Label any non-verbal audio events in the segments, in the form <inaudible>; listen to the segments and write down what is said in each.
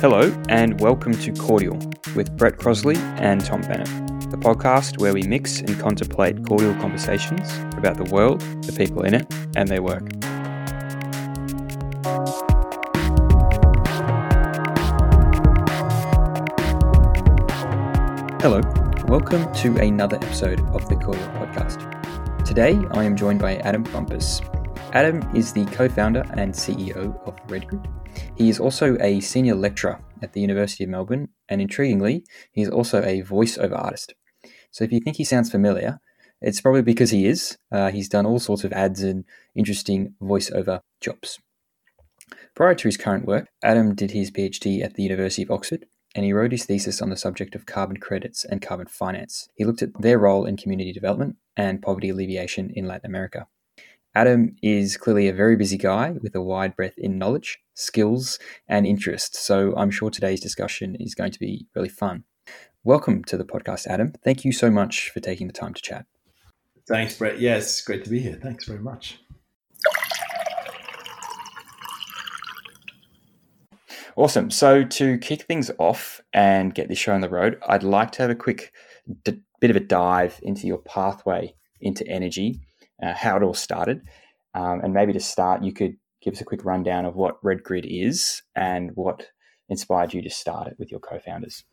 Hello, and welcome to Cordial with Brett Crosley and Tom Bennett, the podcast where we mix and contemplate cordial conversations about the world, the people in it, and their work. Hello, welcome to another episode of the Cordial podcast. Today I am joined by Adam Bumpus. Adam is the co founder and CEO of RedGrid. He is also a senior lecturer at the University of Melbourne, and intriguingly, he is also a voiceover artist. So if you think he sounds familiar, it's probably because he is. Uh, he's done all sorts of ads and interesting voiceover jobs. Prior to his current work, Adam did his PhD at the University of Oxford, and he wrote his thesis on the subject of carbon credits and carbon finance. He looked at their role in community development and poverty alleviation in Latin America. Adam is clearly a very busy guy with a wide breadth in knowledge, skills, and interests, so I'm sure today's discussion is going to be really fun. Welcome to the podcast, Adam. Thank you so much for taking the time to chat. Thanks, Brett. Yes, great to be here. Thanks very much. Awesome. So, to kick things off and get this show on the road, I'd like to have a quick d- bit of a dive into your pathway into energy uh, how it all started. Um, and maybe to start, you could give us a quick rundown of what Red Grid is and what inspired you to start it with your co-founders.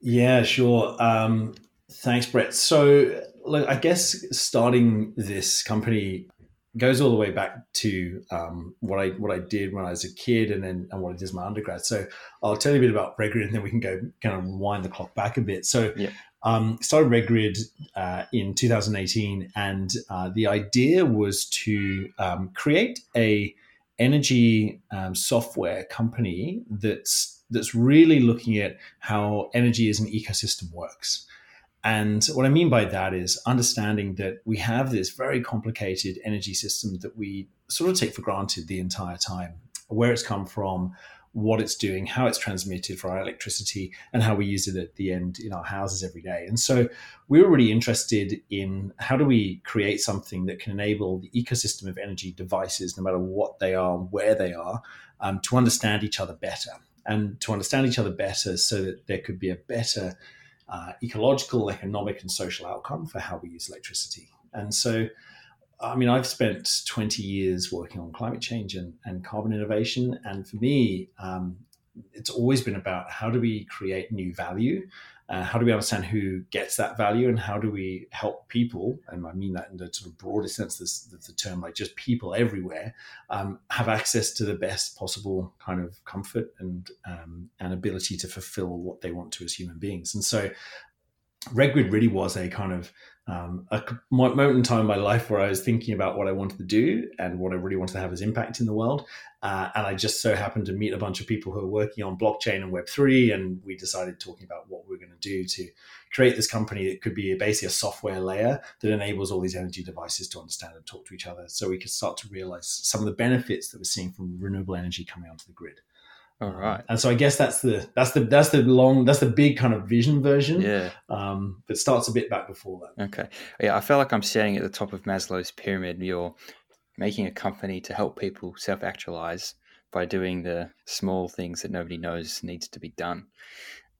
Yeah, sure. Um, thanks, Brett. So, look, I guess starting this company goes all the way back to um, what I what I did when I was a kid, and then and what I did as my undergrad. So, I'll tell you a bit about Red Grid, and then we can go kind of wind the clock back a bit. So, yeah. Um, started RedGrid uh, in 2018, and uh, the idea was to um, create a energy um, software company that's that's really looking at how energy as an ecosystem works. And what I mean by that is understanding that we have this very complicated energy system that we sort of take for granted the entire time, where it's come from, what it's doing, how it's transmitted for our electricity, and how we use it at the end in our houses every day. And so we were really interested in how do we create something that can enable the ecosystem of energy devices, no matter what they are, where they are, um, to understand each other better. And to understand each other better so that there could be a better uh, ecological, economic, and social outcome for how we use electricity. And so I mean, I've spent 20 years working on climate change and, and carbon innovation. And for me, um, it's always been about how do we create new value? Uh, how do we understand who gets that value? And how do we help people? And I mean that in the sort of broader sense of the term, like just people everywhere, um, have access to the best possible kind of comfort and, um, and ability to fulfill what they want to as human beings. And so RedGrid really was a kind of um, a moment in time in my life where I was thinking about what I wanted to do and what I really wanted to have as impact in the world. Uh, and I just so happened to meet a bunch of people who are working on blockchain and Web3. And we decided talking about what we are going to do to create this company that could be basically a software layer that enables all these energy devices to understand and talk to each other. So we could start to realize some of the benefits that we're seeing from renewable energy coming onto the grid. All right. And so I guess that's the that's the that's the long that's the big kind of vision version. Yeah. Um, that starts a bit back before that. Okay. Yeah, I feel like I'm standing at the top of Maslow's pyramid. You're making a company to help people self actualize by doing the small things that nobody knows needs to be done.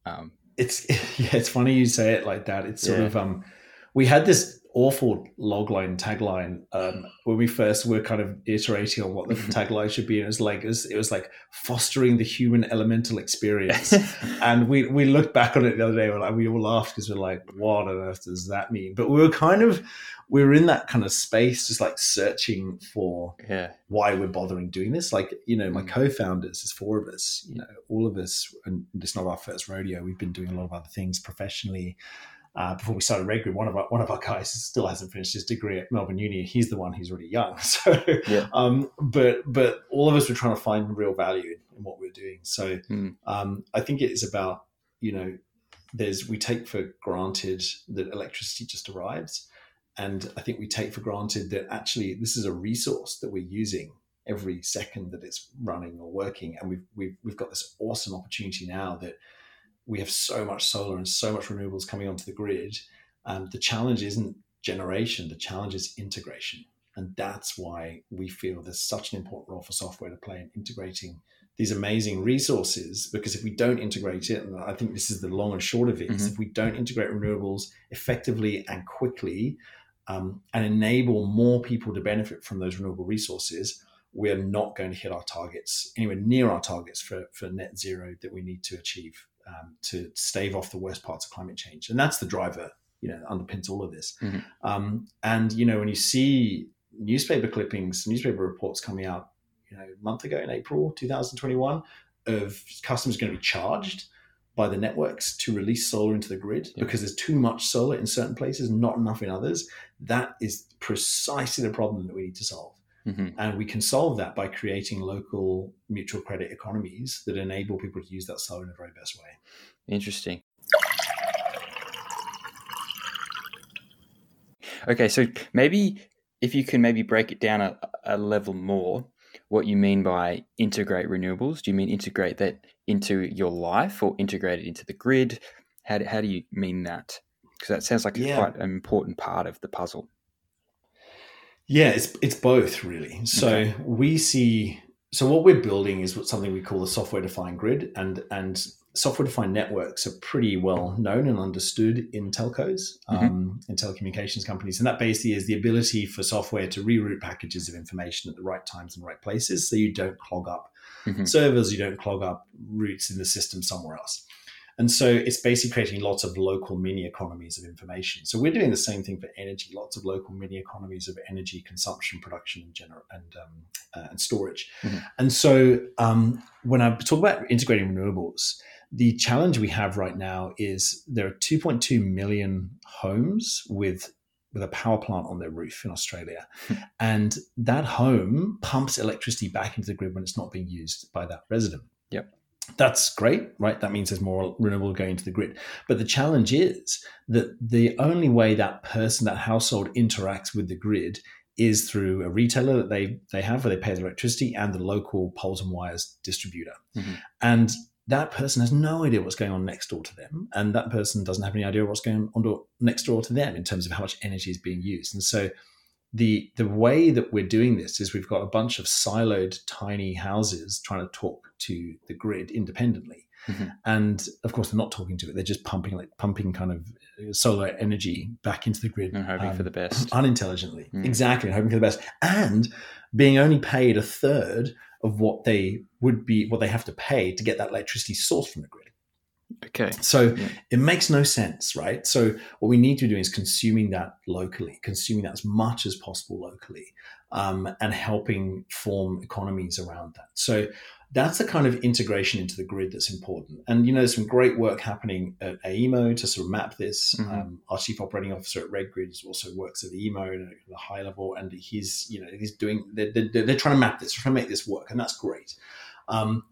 Um, it's <laughs> yeah, it's funny you say it like that. It's sort yeah. of um, we had this awful logline tagline um, when we first were kind of iterating on what the <laughs> tagline should be. And it was like it was, it was, like fostering the human elemental experience. <laughs> and we we looked back on it the other day. We're like we all laughed because we're like, what on earth does that mean? But we were kind of we were in that kind of space, just like searching for yeah. why we're bothering doing this. Like you know, my mm. co-founders, there's four of us. You know, all of us, and it's not our first rodeo. We've been doing a lot of other things professionally uh, before we started RedGrid, one of our one of our guys still hasn't finished his degree at Melbourne Uni. He's the one who's really young. <laughs> So, yeah. um, but but all of us were trying to find real value in what we are doing. So, mm. um, I think it is about you know, there's we take for granted that electricity just arrives, and I think we take for granted that actually this is a resource that we're using every second that it's running or working, and we've we've we've got this awesome opportunity now that we have so much solar and so much renewables coming onto the grid. Um, the challenge isn't generation, the challenge is integration. And that's why we feel there's such an important role for software to play in integrating these amazing resources because if we don't integrate it, and I think this is the long and short of it, is Mhm. if we don't integrate renewables effectively and quickly um, and enable more people to benefit from those renewable resources, we are not going to hit our targets anywhere near our targets for, for net zero that we need to achieve um, to stave off the worst parts of climate change. And that's the driver, you know, that underpins all of this. Mhm. Um, and, you know, when you see newspaper clippings, newspaper reports coming out, you know, a month ago in April 2021 of customers going to be charged by the networks to release solar into the grid Yeah. because there's too much solar in certain places, not enough in others. That is precisely the problem that we need to solve. Hmm And we can solve that by creating local mutual credit economies that enable people to use that solar in the very best way. Interesting. Okay, so maybe if you can maybe break it down a, a level more, what you mean by integrate renewables? Do you mean integrate that into your life or integrate it into the grid? How do, how do you mean that? Because that sounds like Yeah. quite an important part of the puzzle. Yeah, it's it's both really. So Okay. we see so what we're building is what something we call a software defined grid and and software defined networks are pretty well known and understood in telcos um, in telecommunications companies and that basically is the ability for software to reroute packages of information at the right times and right places so you don't clog up Mhm. servers you don't clog up routes in the system somewhere else and so it's basically creating lots of local mini economies of information. So we're doing the same thing for energy, lots of local mini economies of energy consumption, production, and gener- and, um, uh, and storage. Mhm. And so um, when I talk about integrating renewables, the challenge we have right now is there are 2.2 million homes with with a power plant on their roof in Australia, and that home pumps electricity back into the grid when it's not being used by that resident that's great, right? That means there's more renewable going into the grid. But the challenge is that the only way that person, that household interacts with the grid is through a retailer that they they have where they pay the electricity and the local poles and wires distributor. Mhm. And that person has no idea what's going on next door to them. And that person doesn't have any idea what's going on next door to them in terms of how much energy is being used. And so the the way that we're doing this is we've got a bunch of siloed tiny houses trying to talk to the grid independently Mhm. and of course they're not talking to it they're just pumping like pumping kind of uh, solar energy back into the grid And hoping for um, the best. <clears throat> unintelligently Mm. exactly and hoping for the best and being only paid a third of what they would be what they have to pay to get that electricity sourced from the grid Okay. so Yeah. it makes no sense, right? So what we need to be doing is consuming that locally, consuming that as much as possible locally, um, and helping form economies around that. So that's the kind of integration into the grid that's important. And you know, there's some great work happening at AEMO to sort of map this. Mhm. Um, our chief operating officer at Red RedGrid also works at AEMO at a high level, and he's you know he's doing they're, they're, they're trying to map this, trying to make this work, and that's great. Um,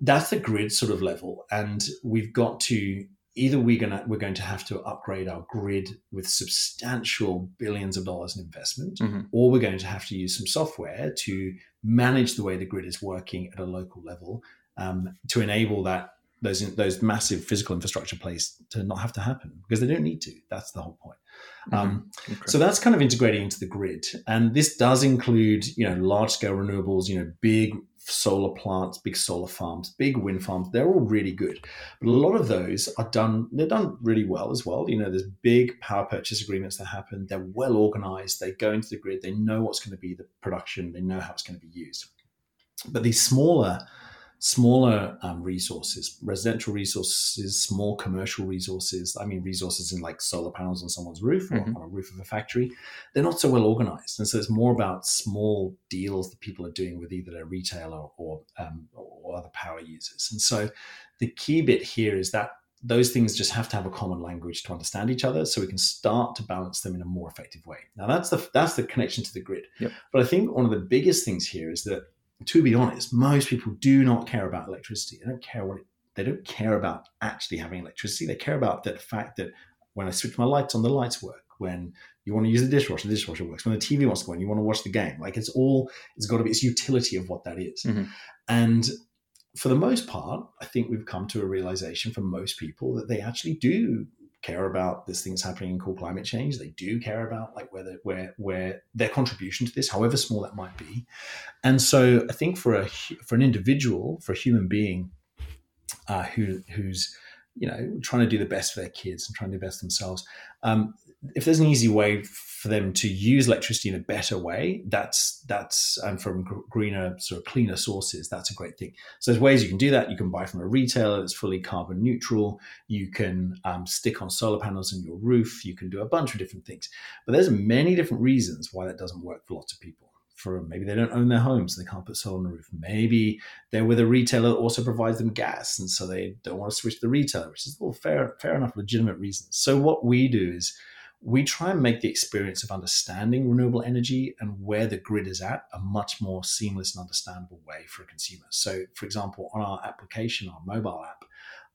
that's the grid sort of level and we've got to either we're gonna we're going to have to upgrade our grid with substantial billions of dollars in investment Mhm. or we're going to have to use some software to manage the way the grid is working at a local level um, to enable that those those massive physical infrastructure plays to not have to happen because they don't need to that's the whole point um, Okay. so that's kind of integrating into the grid, and this does include, you know, large scale renewables, you know, big solar plants, big solar farms, big wind farms. They're all really good, but a lot of those are done. They're done really well as well. You know, there's big power purchase agreements that happen. They're well organized. They go into the grid. They know what's going to be the production. They know how it's going to be used. But these smaller smaller um, resources, residential resources, small commercial resources. I mean, resources in like solar panels on someone's roof or Mhm. on a roof of a factory. They're not so well organized, and so it's more about small deals that people are doing with either a retailer or um, or other power users. And so, the key bit here is that those things just have to have a common language to understand each other, so we can start to balance them in a more effective way. Now, that's the that's the connection to the grid. Yep. But I think one of the biggest things here is that to be honest, most people do not care about electricity. They don't care what it, they don't care about actually having electricity. They care about the fact that when I switch my lights on, the lights work. When you want to use the dishwasher, the dishwasher works. When the TV wants to go on, you want to watch the game. Like it's all, it's got to be, it's utility of what that is. Mhm. And for the most part, I think we've come to a realization for most people that they actually do care about this thing's happening in called climate change. They do care about like whether where where their contribution to this, however small that might be. And so I think for a for an individual, for a human being uh, who who's you know trying to do the best for their kids and trying to do the best themselves, um, if there's an easy way for them to use electricity in a better way, that's that's and from greener sort of cleaner sources, that's a great thing. So there's ways you can do that. You can buy from a retailer that's fully carbon neutral. You can um, stick on solar panels on your roof. You can do a bunch of different things. But there's many different reasons why that doesn't work for lots of people. For maybe they don't own their homes, so they can't put solar on the roof. Maybe they're with a retailer that also provides them gas, and so they don't want to switch to the retailer, which is all fair, fair enough, legitimate reasons. So what we do is we try and make the experience of understanding renewable energy and where the grid is at a much more seamless and understandable way for a consumer. So, for example, on our application, our mobile app,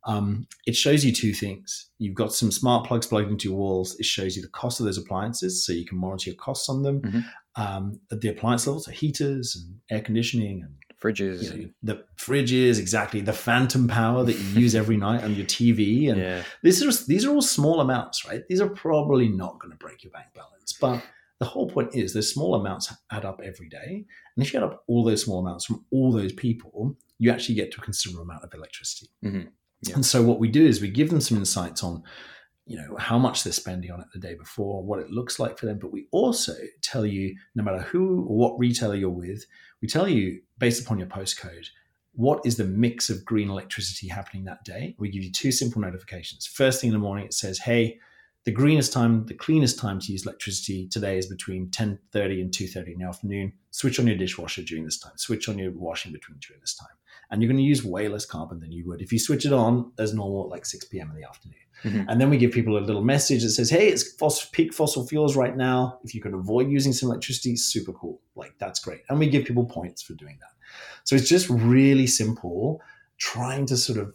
um, it shows you two things. You've got some smart plugs plugged into your walls. It shows you the cost of those appliances, so you can monitor your costs on them. Mm-hmm. Um, at the appliance level, so heaters and air conditioning and fridges, you know, the fridges, exactly the phantom power that you use every <laughs> night on your TV, and yeah. this is these are all small amounts, right? These are probably not going to break your bank balance, but the whole point is those small amounts add up every day, and if you add up all those small amounts from all those people, you actually get to a considerable amount of electricity. Mm-hmm. Yeah. And so what we do is we give them some insights on you know how much they're spending on it the day before what it looks like for them but we also tell you no matter who or what retailer you're with we tell you based upon your postcode what is the mix of green electricity happening that day? We give you two simple notifications. First thing in the morning it says hey the greenest time the cleanest time to use electricity today is between 10.30 and 2.30 in the afternoon. Switch on your dishwasher during this time. Switch on your washing between during this time and you're going to use way less carbon than you would if you switch it on as normal at like 6 p.m in the afternoon Mm-hmm. And then we give people a little message that says, hey, it's fossil, peak fossil fuels right now. If you can avoid using some electricity, super cool. Like, that's great. And we give people points for doing that. So it's just really simple, trying to sort of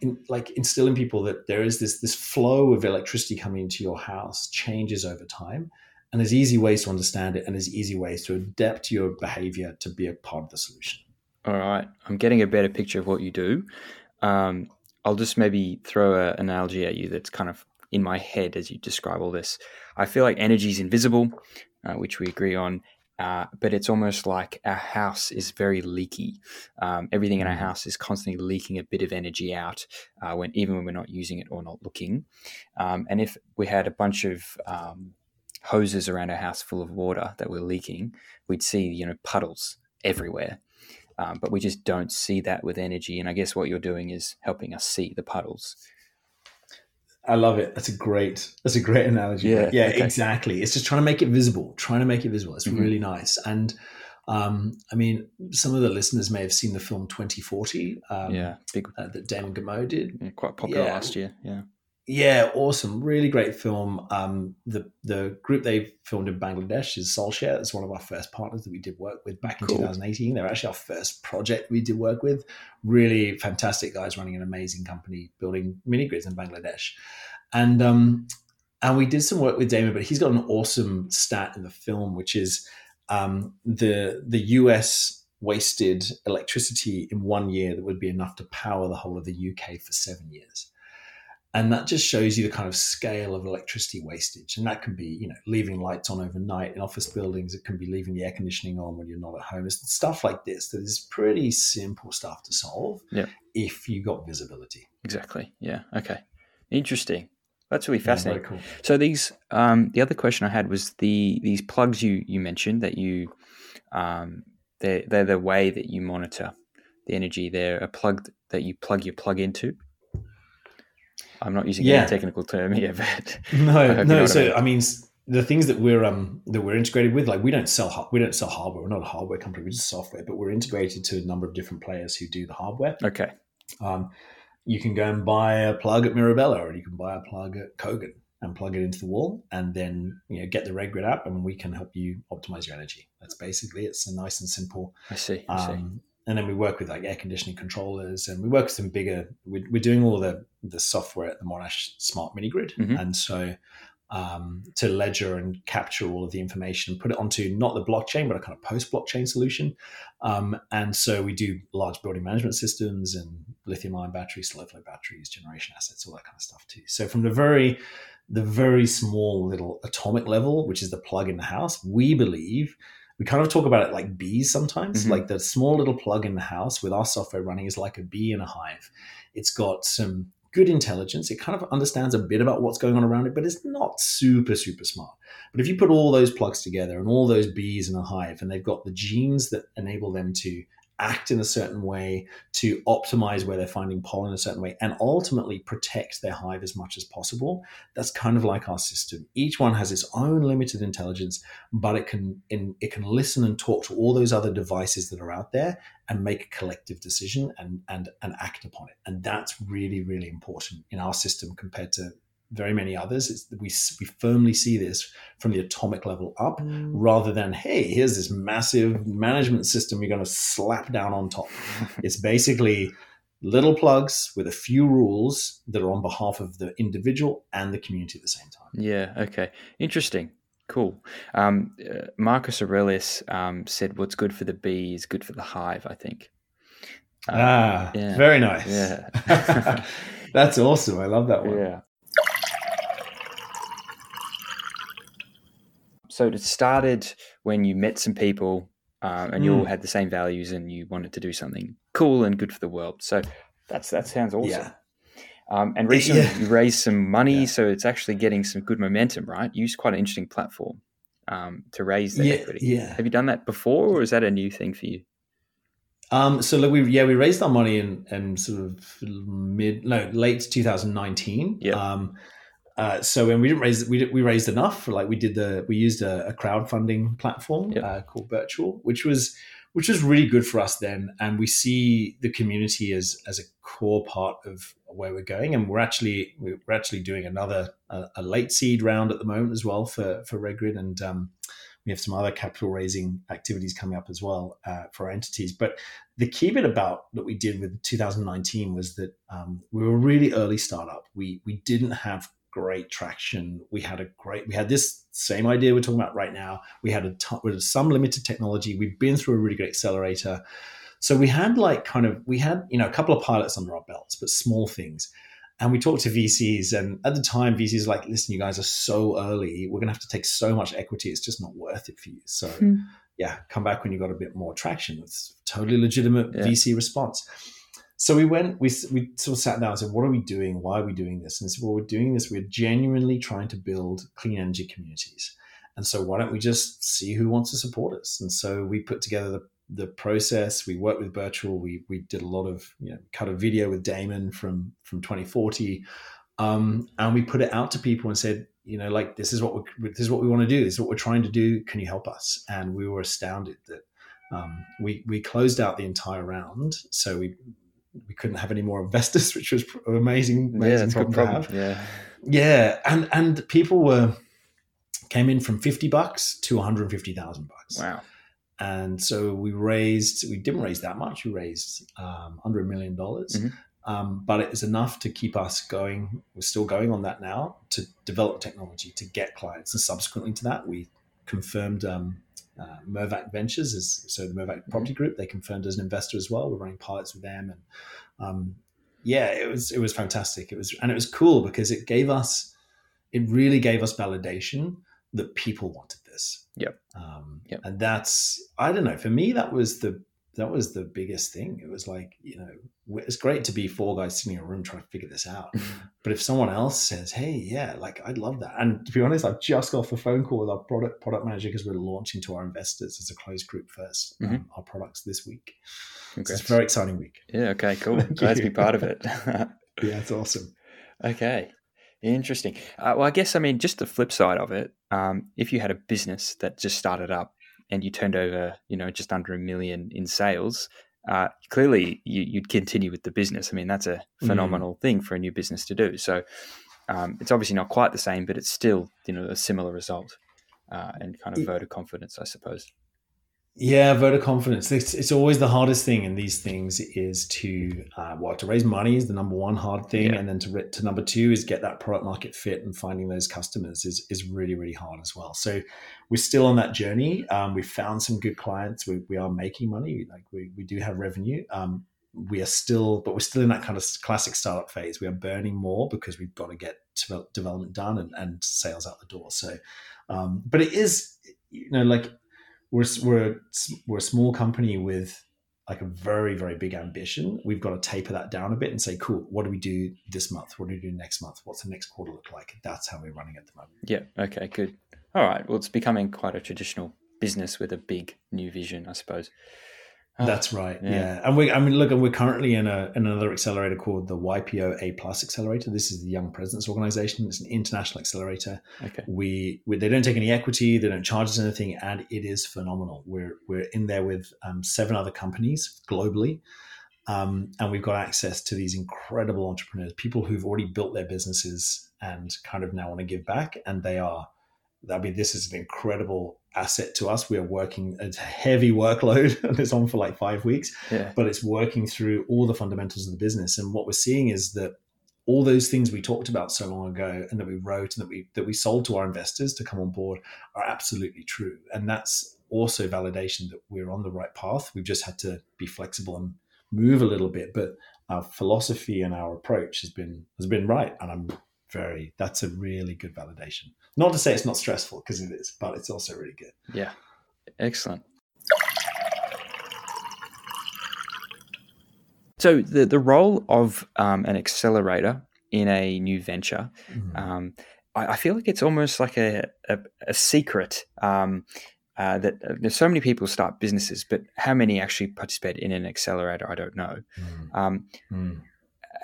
in, like instill in people that there is this this flow of electricity coming into your house changes over time and there's easy ways to understand it and there's easy ways to adapt your behavior to be a part of the solution all right i'm getting a better picture of what you do um, I'll just maybe throw an analogy at you that's kind of in my head as you describe all this. I feel like energy is invisible, uh, which we agree on, uh, but it's almost like our house is very leaky. Um, everything in our mm-hmm. house is constantly leaking a bit of energy out uh, when even when we're not using it or not looking. Um, and if we had a bunch of um, hoses around our house full of water that were leaking, we'd see you know puddles everywhere. Um, but we just don't see that with energy. And I guess what you're doing is helping us see the puddles. I love it. That's a great. That's a great analogy. Yeah, yeah, okay. exactly. It's just trying to make it visible. Trying to make it visible. It's mm-hmm. really nice. And um, I mean, some of the listeners may have seen the film 2040. Um, yeah, big uh, that Damon Gameau did. Yeah, quite popular yeah. last year. Yeah, yeah, awesome. Really great film. Um, the the group they filmed in Bangladesh is Solshare. It's one of our first partners that we did work with back in cool. 2018. They're actually our first project we did work with. Really fantastic guys running an amazing company building mini grids in Bangladesh. And um, and we did some work with Damon, but he's got an awesome stat in the film, which is um, the the US wasted electricity in one year that would be enough to power the whole of the UK for seven years and that just shows you the kind of scale of electricity wastage. And that can be you know leaving lights on overnight in office buildings. It can be leaving the air conditioning on when you're not at home. It's stuff like this that is pretty simple stuff to solve yeah. if you got visibility. Exactly. Yeah. Okay. Interesting. That's really fascinating. yeah, cool. so these um, the other question i had was the these plugs you you mentioned that you um, they're, they're the way that you monitor the energy. They're a plug that you plug your plug into I'm not using yeah. any technical term here, <laughs> but no, no. So I mean. I mean, the things that we're um that we're integrated with, like we don't sell we don't sell hardware. We're not a hardware company. We just software, but we're integrated to a number of different players who do the hardware. Okay. Um, you can go and buy a plug at Mirabella, or you can buy a plug at Kogan and plug it into the wall, and then you know get the RedGrid app, and we can help you optimize your energy. That's basically it's a nice and simple. I see. I um, see and then we work with like air conditioning controllers and we work with some bigger we're, we're doing all the the software at the monash smart mini grid mm-hmm. and so um, to ledger and capture all of the information and put it onto not the blockchain, but a kind of post blockchain solution. Um, and so we do large building management systems and lithium ion batteries, slow flow batteries, generation assets, all that kind of stuff too. So from the very the very small little atomic level, which is the plug in the house, we believe we kind of talk about it like bees sometimes. Mm-hmm. Like the small little plug in the house with our software running is like a bee in a hive. It's got some good intelligence. It kind of understands a bit about what's going on around it, but it's not super, super smart. But if you put all those plugs together and all those bees in a hive, and they've got the genes that enable them to act in a certain way to optimize where they're finding pollen in a certain way and ultimately protect their hive as much as possible. That's kind of like our system. Each one has its own limited intelligence but it can in, it can listen and talk to all those other devices that are out there and make a collective decision and and and act upon it. And that's really really important in our system compared to very many others. It's, we, we firmly see this from the atomic level up mm. rather than, hey, here's this massive management system you're going to slap down on top. <laughs> it's basically little plugs with a few rules that are on behalf of the individual and the community at the same time. Yeah, okay. Interesting. Cool. Um, uh, Marcus Aurelius um, said, What's good for the bee is good for the hive, I think. Um, ah, yeah. very nice. Yeah. <laughs> That's awesome. I love that one. Yeah. So it started when you met some people um, and mm. you all hmm. had the same values and you wanted to do something cool and good for the world. So that's that sounds awesome. Yeah. Um, and recently yeah. <laughs> you raised some money, yeah. so it's actually getting some good momentum, right? You used quite an interesting platform um, to raise that yeah, equity. Yeah. Have you done that before, or is that a new thing for you? Um, so like we yeah we raised our money in, in sort of mid no late 2019. Yeah. Um, uh, so when we didn't raise we we raised enough for like we did the we used a, a crowdfunding platform yep. uh, called Birchal, which was which was really good for us then, and we see the community as as a core part of where we're going, and we're actually we're actually doing another a, a late seed round at the moment as well for for Redgrid, and um, we have some other capital raising activities coming up as well uh, for our entities. But the key bit about that we did with 2019 was that um, we were a really early startup. We we didn't have great traction. We had a great, we had this same idea we're talking about right now. We had a ton, with some limited technology. We've been through a really good accelerator. So we had like kind of, we had, you know, a couple of pilots under our belts, but small things. And we talked to VCs, and at the time, VCs were like, listen, you guys are so early. We're going to have to take so much equity. It's just not worth it for you. So, mm. yeah, come back when you've got a bit more traction. It's totally legitimate yeah. VC response. So we went, we, we sort of sat down and said, what are we doing? Why are we doing this? And said, well, we're doing this. We're genuinely trying to build clean energy communities. And so why don't we just see who wants to support us? And so we put together the, the process. We worked with Birchal. We, we did a lot of, you know, cut a video with Damon from, from 2040. Um, and we put it out to people and said, you know, like, this is what we this is what we want to do. This is what we're trying to do. Can you help us? And we were astounded that um, we, we closed out the entire round. So we, we couldn't have any more investors, <laughs> which was amazing, amazing yeah, problem. Yeah, yeah, and and people were came in from fifty bucks to one hundred fifty thousand bucks. Wow. And so we raised, we didn't raise that much. We raised um, under a million dollars, mm-hmm. um, but it was enough to keep us going. We're still going on that now to develop technology to get clients. And subsequently to that, we confirmed um, uh, Mirvac Ventures is so the Mirvac mm-hmm. Property Group. They confirmed as an investor as well. We're running pilots with them, and um, yeah, it was it was fantastic. It was and it was cool because it gave us, it really gave us validation that people wanted this. Yep. Um, yep. And that's I don't know. For me, that was the that was the biggest thing. It was like, you know, it's great to be four guys sitting in a room trying to figure this out. <laughs> but if someone else says, hey, yeah, like I'd love that. And to be honest, I've just got off the phone call with our product product manager because we're launching to our investors as a closed group 1st mm-hmm. um, our products this week. So it's a very exciting week. Yeah. Okay. <laughs> Cool. Glad to be part of it. <laughs> yeah, it's awesome. Okay. Interesting. Uh, well, I guess I mean just the flip side of it. Um, if you had a business that just started up and you turned over, you know, just under a million in sales, uh, clearly you, would continue with the business. I mean, that's a mm. phenomenal mm. thing for a new business to do. So um, it's obviously not quite the same, but it's still, you know, a similar result uh, and kind of vote of confidence, I suppose. Yeah, voter confidence. It's, it's always the hardest thing in these things is to uh, well to raise money is the number one hard thing, Yeah. and then to to number two is get that product market fit and finding those customers is is really really hard as well. So we're still on that journey. Um, we found some good clients. We, we are making money. Like we we do have revenue. Um, we are still, but we're still in that kind of classic startup phase. We are burning more because we've got to get development done and, and sales out the door. So, um, but it is, you know, like we're we're we're a small company with like a very very big ambition. We've got to taper that down a bit and say, cool, what do we do this month? What do we do next month? What's the next quarter look like? That's how we're running at the moment. Yeah. Okay. Good. All right. Well, it's becoming quite a traditional business with a big new vision, I suppose. Oh, That's right. yeah. Yeah. And we, I mean, look, and we're currently in, a, in another accelerator called the YPO A Plus Accelerator. This is the Young Presidents Organization. It's an international accelerator. okay. We, we they don't take any equity, they don't charge us anything, and it is phenomenal. We're we're in there with um, seven other companies globally, um, and we've got access to these incredible entrepreneurs, people who've already built their businesses and kind of now want to give back, and they are. I mean, this is an incredible asset to us. We are working a heavy workload, <laughs> and it's on for like five weeks Yeah. but it's working through all the fundamentals of the business. And what we're seeing is that all those things we talked about so long ago and that we wrote and that we that we sold to our investors to come on board are absolutely true. And that's also validation that we're on the right path. We've just had to be flexible and move a little bit. But our philosophy and our approach has been has been right. And I'm very that's a really good validation. Not to say it's not stressful because it is, but it's also really good. Yeah. Excellent. So the the role of um, an accelerator in a new venture, um, I, I feel like it's almost like a a, a secret. Um, uh, that uh, there's so many people start businesses, but how many actually participate in an accelerator? I don't know. Mm. Um, Mm.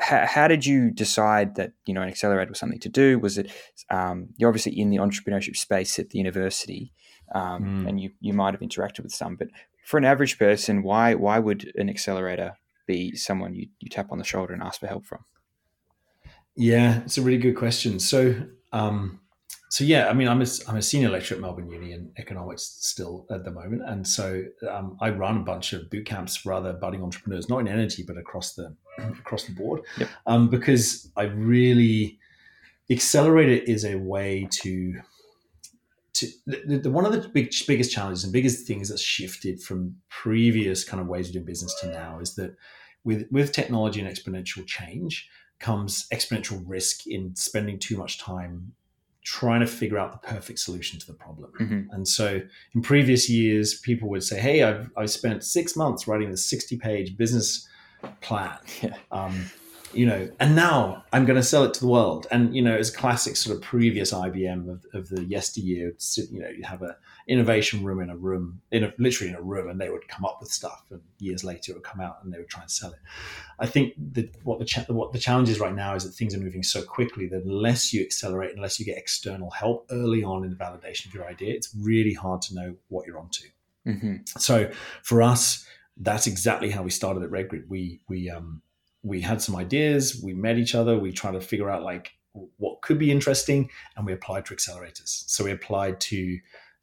How, how did you decide that you know an accelerator was something to do? Was it um, you're obviously in the entrepreneurship space at the university, um, Mm. and you you might have interacted with some, but for an average person, why why would an accelerator be someone you, you tap on the shoulder and ask for help from? Yeah, it's a really good question. So, um, so yeah, I mean, I'm a, I'm a senior lecturer at Melbourne Uni in economics still at the moment, and so um, I run a bunch of boot camps for other budding entrepreneurs, not in energy, but across the across the board, Yep. um, because I really accelerator is a way to. To, the, the, one of the big, biggest challenges and biggest things that's shifted from previous kind of ways of doing business to now is that with with technology and exponential change, comes exponential risk in spending too much time trying to figure out the perfect solution to the problem. Mhm. And so in previous years, people would say, Hey, I've, I've spent six months writing this 60 page business plan. <laughs> Yeah. Um, you know, and now I'm going to sell it to the world. And, you know, it's classic sort of previous IBM of, of the yesteryear, you know, you have a innovation room in a room, in a, literally in a room, and they would come up with stuff and years later it would come out and they would try and sell it. I think that what the cha- what the challenge is right now is that things are moving so quickly that unless you accelerate, unless you get external help early on in the validation of your idea, it's really hard to know what you're onto. hmm So for us, that's exactly how we started at RedGrid. We we um we had some ideas, we met each other, we tried to figure out like what could be interesting, and we applied to accelerators. So we applied to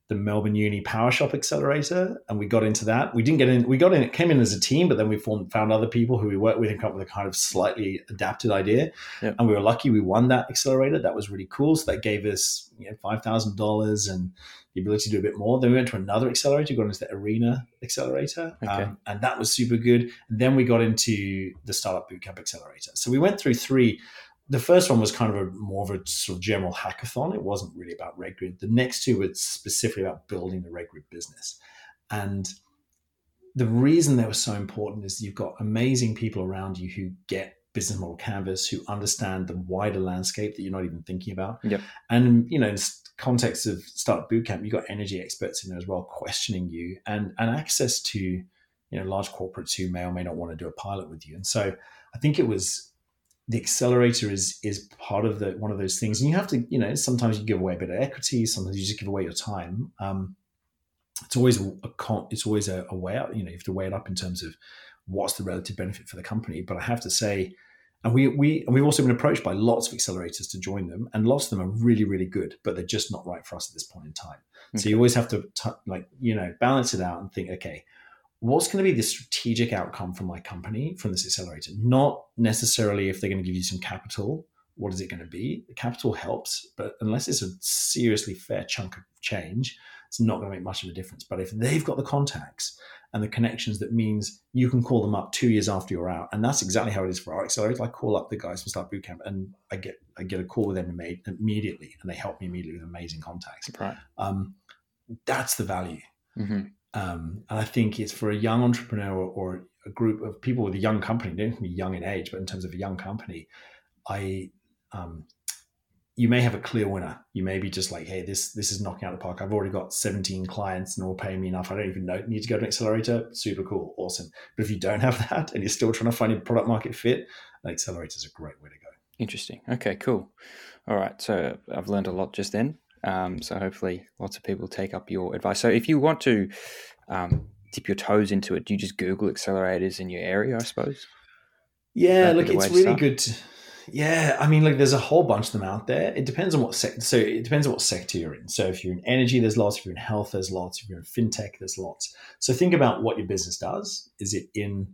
the Melbourne Uni PowerShop Accelerator, and we got into that. We didn't get in. We got in. It came in as a team, but then we formed, found other people who we worked with and come up with a kind of slightly adapted idea. Yep. And we were lucky. We won that accelerator. That was really cool. So that gave us you know, five thousand dollars and the ability to do a bit more. Then we went to another accelerator, got into the Arena Accelerator, Okay. um, and that was super good. And then we got into the Startup Bootcamp Accelerator. So we went through three. The first one was kind of a more of a sort of general hackathon. It wasn't really about RedGrid. The next two were specifically about building the RedGrid business. And the reason they were so important is you've got amazing people around you who get business model canvas, who understand the wider landscape that you're not even thinking about. Yep. And you know, in context of startup bootcamp, you've got energy experts in there as well, questioning you and and access to you know large corporates who may or may not want to do a pilot with you. And so I think it was the accelerator is is part of the one of those things. And you have to, you know, sometimes you give away a bit of equity, sometimes you just give away your time. Um, it's always a, it's always a, a way out. You know, you have to weigh it up in terms of what's the relative benefit for the company. But I have to say, And we we and we've also been approached by lots of accelerators to join them, and lots of them are really really good, but they're just not right for us at this point in time. Okay. So you always have to t- like you know balance it out and think, okay, what's going to be the strategic outcome for my company from this accelerator? Not necessarily if they're going to give you some capital. What is it going to be? The capital helps, but unless it's a seriously fair chunk of change, it's not going to make much of a difference. But if they've got the contacts and the connections, that means you can call them up two years after you're out, and that's exactly how it is for our accelerator. I call up the guys from Start Bootcamp, and I get I get a call with them immediately, and they help me immediately with amazing contacts. Right. Um, that's the value. Mm-hmm. Um, and I think it's for a young entrepreneur or, a group of people with a young company, don't be young in age, but in terms of a young company, I um, you may have a clear winner. You may be just like, hey, this this is knocking out the park. I've already got 17 clients and all paying me enough. I don't even know, need to go to an accelerator. Super cool, awesome. But if you don't have <laughs> that and you're still trying to find your product market fit, an accelerator is a great way to go. Interesting. Okay, cool. All right. So I've learned a lot just then. Um, so hopefully, lots of people take up your advice. So if you want to um, dip your toes into it, do you just Google accelerators in your area? I suppose. Yeah, look, it's really start? good. To, yeah, I mean, like there's a whole bunch of them out there. It depends on what sector. So it depends on what sector you're in. So if you're in energy, there's lots. If you're in health, there's lots. If you're in fintech, there's lots. So think about what your business does. Is it in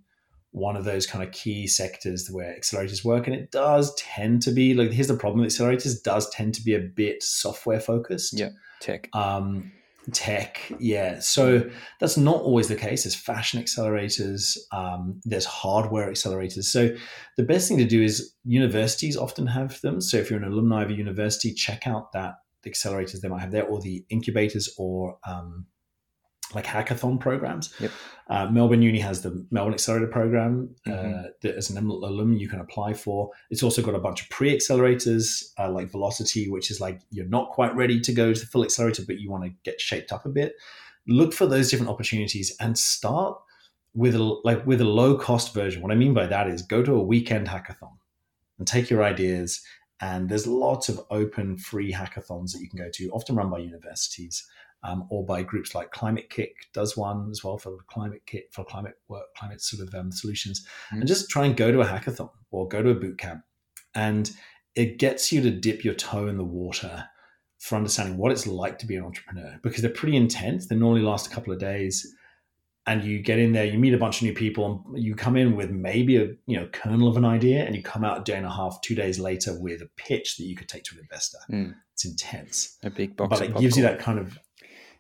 one of those kind of key sectors where accelerators work. And it does tend to be like here's the problem accelerators does tend to be a bit software focused. Yeah. Tech. Um, tech, yeah. So that's not always the case. There's fashion accelerators, um, there's hardware accelerators. So the best thing to do is universities often have them. So if you're an alumni of a university, check out that the accelerators they might have there, or the incubators, or um, like hackathon programs. Yep. Uh, Melbourne Uni has the Melbourne Accelerator Program uh, mm-hmm. uh, that as an alum you can apply for. It's also got a bunch of pre accelerators uh, like Velocity, which is like you're not quite ready to go to the full accelerator, but you want to get shaped up a bit. Look for those different opportunities and start with a, like with a low cost version. What I mean by that is go to a weekend hackathon and take your ideas. And there's lots of open free hackathons that you can go to, often run by universities um, or by groups like Climate-KIC does one as well for climate kit for climate work, climate sort of um, solutions, mm. and just try and go to a hackathon or go to a boot camp, and it gets you to dip your toe in the water for understanding what it's like to be an entrepreneur because they're pretty intense. They normally last a couple of days. And you get in there, you meet a bunch of new people, and you come in with maybe a you know kernel of an idea, and you come out a day and a half, two days later with a pitch that you could take to an investor. Mm. It's intense, a big box, but it gives you that kind of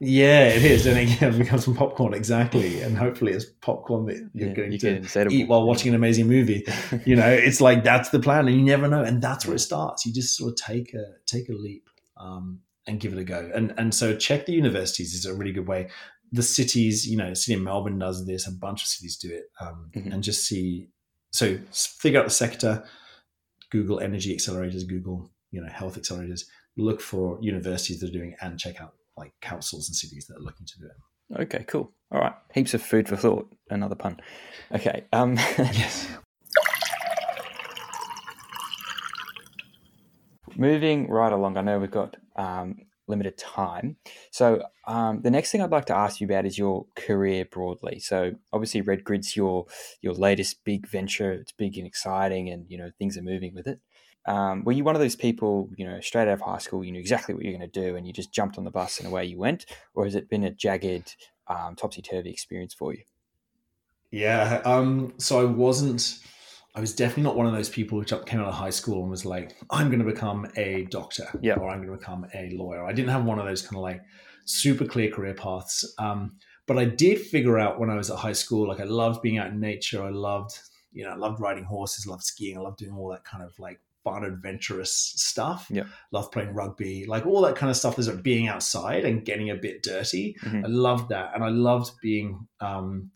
yeah, it is, and <laughs> it becomes some popcorn exactly, and hopefully it's popcorn that you're yeah, going you to eat while watching an amazing movie. <laughs> you know, it's like that's the plan, and you never know, and that's where it starts. You just sort of take a take a leap um, and give it a go, and and so check the universities is a really good way. The cities, you know, the city of Melbourne does this, a bunch of cities do it, um, mm-hmm. and just see. So figure out the sector, Google energy accelerators, Google you know health accelerators. Look for universities that are doing, and check out like councils and cities that are looking to do it. Okay, cool. All right, heaps of food for thought. Another pun. Okay. Um, <laughs> yes. Moving right along, I know we've got um, limited time. So um, the next thing I'd like to ask you about is your career broadly. So obviously, Red Grid's your your latest big venture. It's big and exciting, and you know things are moving with it. Um, were you one of those people, you know, straight out of high school, you knew exactly what you're going to do and you just jumped on the bus and away you went? Or has it been a jagged, um, topsy turvy experience for you? Yeah. Um, so I wasn't, I was definitely not one of those people who came out of high school and was like, I'm going to become a doctor yeah. or I'm going to become a lawyer. I didn't have one of those kind of like super clear career paths. Um, but I did figure out when I was at high school, like I loved being out in nature. I loved, you know, I loved riding horses, loved skiing. I loved doing all that kind of like fun, adventurous stuff. Yeah. Love playing rugby, like all that kind of stuff There's being outside and getting a bit dirty. Mm-hmm. I loved that. And I loved being, um,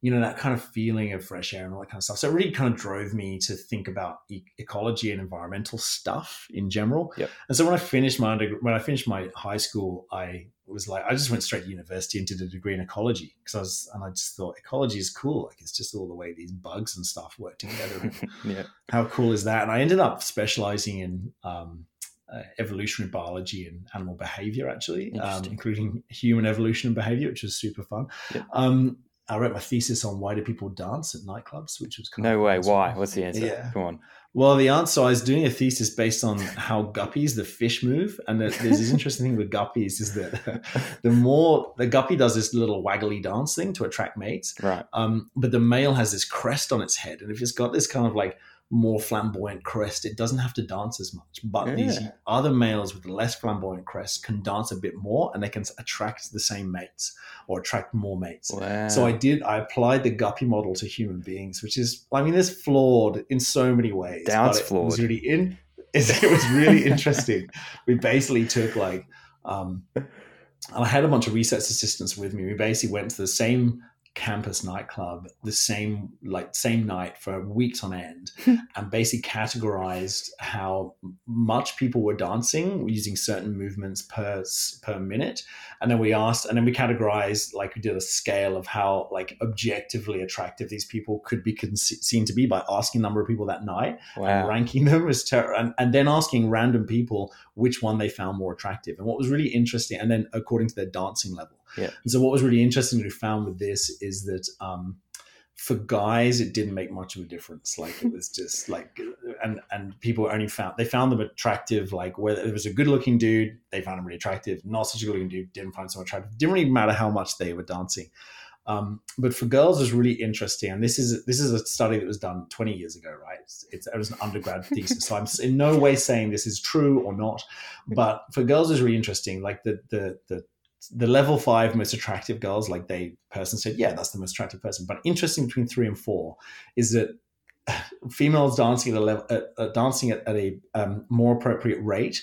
you know, that kind of feeling of fresh air and all that kind of stuff. So it really kind of drove me to think about e- ecology and environmental stuff in general. Yep. And so when I finished my under, when I finished my high school, I was like, I just went straight to university and did a degree in ecology because I was, and I just thought ecology is cool. Like it's just all the way these bugs and stuff work together. <laughs> yeah. How cool is that? And I ended up specializing in um, uh, evolutionary biology and animal behavior, actually, um, including human evolution and behavior, which was super fun. Yep. Um, I wrote my thesis on why do people dance at nightclubs, which was kind no way. Why? What's the answer? Yeah. Come on. Well, the answer I was doing a thesis based on how guppies, the fish, move, and there's this interesting thing with guppies is that <laughs> the more the guppy does this little waggly dance thing to attract mates, Right. um, but the male has this crest on its head, and if it's got this kind of like more flamboyant crest, it doesn't have to dance as much. But these other males with less flamboyant crest can dance a bit more, and they can attract the same mates or attract more mates. Wow. So I did. I applied the guppy model to human beings, which is, I mean, it's flawed in so many ways. Dance but it was flawed. really in. <laughs> It was really interesting. We basically took like, um, and I had a bunch of research assistants with me. We basically went to the same campus nightclub the same like same night for weeks on end <laughs> hmm. and basically categorized how much people were dancing using certain movements per per minute. And then we asked and then we categorized like we did a scale of how like objectively attractive these people could be con- seen to be by asking a number of people that night and ranking them as ter- and, and then asking random people which one they found more attractive. And what was really interesting and then according to their dancing level Yeah. and so what was really interesting we found with this is that um, for guys it didn't make much of a difference like it was just like and and people only found they found them attractive like whether it was a good looking dude they found him really attractive not such a good looking dude didn't find so attractive didn't really matter how much they were dancing um, but for girls, it was really interesting, and this is this is a study that was done 20 years ago, right? It's, it's it was an undergrad <laughs> thesis, so I'm in no way saying this is true or not. But for girls, it was really interesting. Like the the the the level five most attractive girls, like they person said, yeah, that's the most attractive person. But interesting between three and four is that <laughs> females dancing at a level, uh, uh, dancing at, at a um, more appropriate rate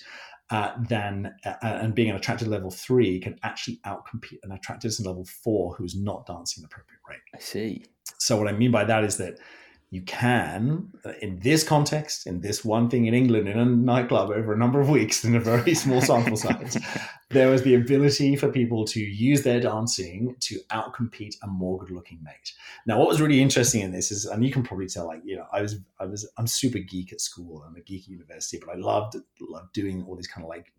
uh, than uh, and being an attractive level three can actually outcompete an attractiveness level four who's not dancing at an appropriate rate. I see. So what I mean by that is that you can, uh, in this context, in this one thing in England, in a nightclub over a number of weeks in a very small sample size, <laughs> there was the ability for people to use their dancing to outcompete a more good-looking mate. Now, what was really interesting in this is, and you can probably tell, like you know, I was, I was, I'm super geek at school. I'm a geek at university, but I loved, loved doing all these kind of like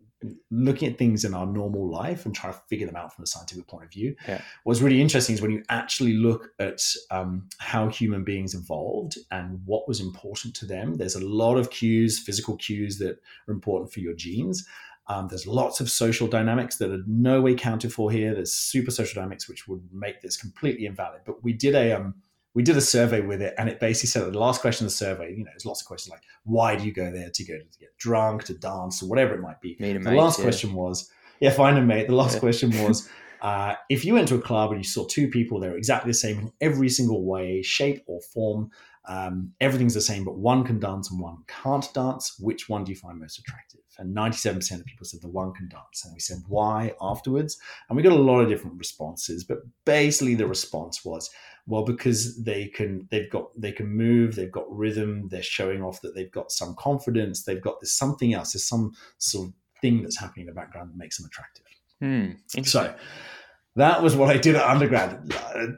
looking at things in our normal life and trying to figure them out from a scientific point of view. Yeah. What's really interesting is when you actually look at um, how human beings evolved and what was important to them. There's a lot of cues, physical cues that are important for your genes. Um, there's lots of social dynamics that are no way counted for here. There's super social dynamics which would make this completely invalid. But we did a um, we did a survey with it, and it basically said that the last question of the survey, you know, there's lots of questions like, why do you go there to go to get drunk, to dance, or whatever it might be. The mate, last yeah. question was, yeah, find a mate. The last Yeah. question <laughs> was, uh, if you went to a club and you saw two people, they're exactly the same in every single way, shape or form. Um, everything's the same, but one can dance and one can't dance. Which one do you find most attractive? And 97% of people said the one can dance. And we said, why afterwards? And we got a lot of different responses, but basically the response was, well, because they can, they've got, they can move, they've got rhythm, they're showing off that they've got some confidence, they've got this something else, there's some sort of thing that's happening in the background that makes them attractive. Hmm. So that was what I did at undergrad.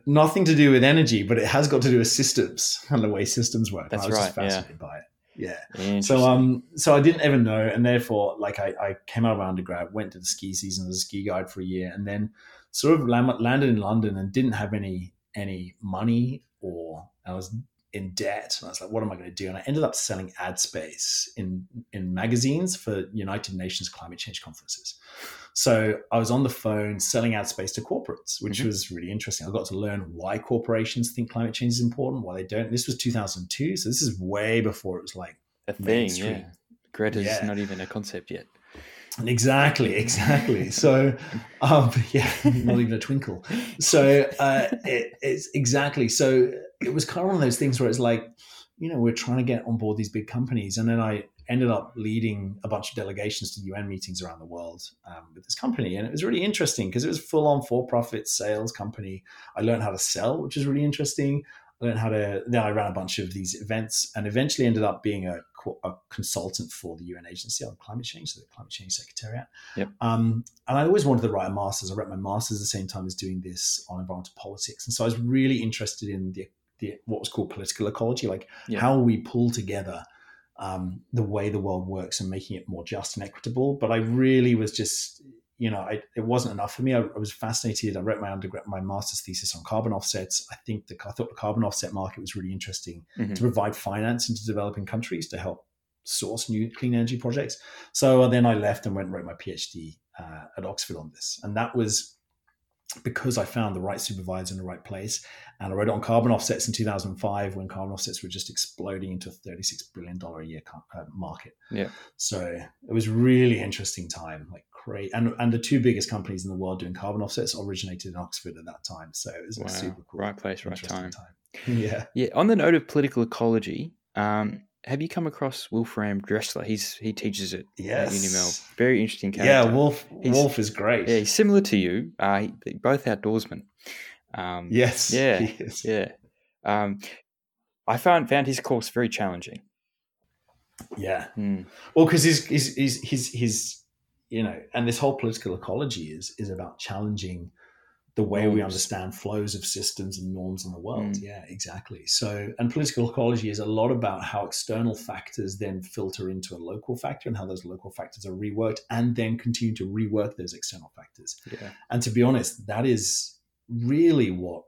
Nothing to do with energy, but it has got to do with systems and the way systems work. That's I was right, just fascinated by it. Yeah. So um, so I didn't ever know, and therefore, like I, I came out of undergrad, went to the ski season as a ski guide for a year, and then sort of landed in London and didn't have any any money, or I was in debt, and I was like, what am I going to do? And I ended up selling ad space in in magazines for United Nations climate change conferences. So I was on the phone selling ad space to corporates, which Mhm. was really interesting. I got to learn why corporations think climate change is important, why they don't. This was 2002, so this is way before it was like a thing, mainstream. yeah. Greta's Yeah. not even a concept yet. Exactly, exactly. So, um, <laughs> yeah, not even a twinkle. So, uh, it, it's exactly. So, it was kind of one of those things where it's like, you know, we're trying to get on board these big companies, and then I ended up leading a bunch of delegations to UN meetings around the world um, with this company, and it was really interesting because it was full on for profit sales company. I learned how to sell, which is really interesting. I learned how to. Then I ran a bunch of these events, and eventually ended up being a, co- a consultant for the UN Agency on Climate Change, so the Climate Change Secretariat. Yep. Um, and I always wanted to write a master's. I wrote my master's at the same time as doing this on environmental politics, and so I was really interested in the, the what was called political ecology, like Yeah. how we pull together um, the way the world works and making it more just and equitable. But I really was just, you know, I, it wasn't enough for me. I, I, was fascinated. I wrote my undergrad, my master's thesis on carbon offsets. I think the I thought the carbon offset market was really interesting mm-hmm. to provide finance into developing countries to help source new clean energy projects. So then I left and went and wrote my PhD uh, at Oxford on this, and that was because I found the right supervisor in the right place. And I wrote it on carbon offsets in 2005 when carbon offsets were just exploding into a $36 billion a year uh, market. Yeah. So it was really interesting time, like great. And, and the two biggest companies in the world doing carbon offsets originated in Oxford at that time. So it was wow. super cool. Right place, right time. time. <laughs> yeah. Yeah. On the note of political ecology, um, have you come across Wolfram Dressler? He's he teaches it yes. at UniMelb. Very interesting character. Yeah, Wolf he's, Wolf is great. Yeah, he's similar to you. Uh, he, both outdoorsmen. Um, yes. <laughs> Yeah. Yeah. Um, I found found his course very challenging. Yeah. Mm. Well, because his his his his you know, and this whole political ecology is is about challenging the way norms. we understand flows of systems and norms in the world. Mm. Yeah, exactly. So, and political ecology is a lot about how external factors then filter into a local factor and how those local factors are reworked and then continue to rework those external factors. Yeah. And to be honest, that is really what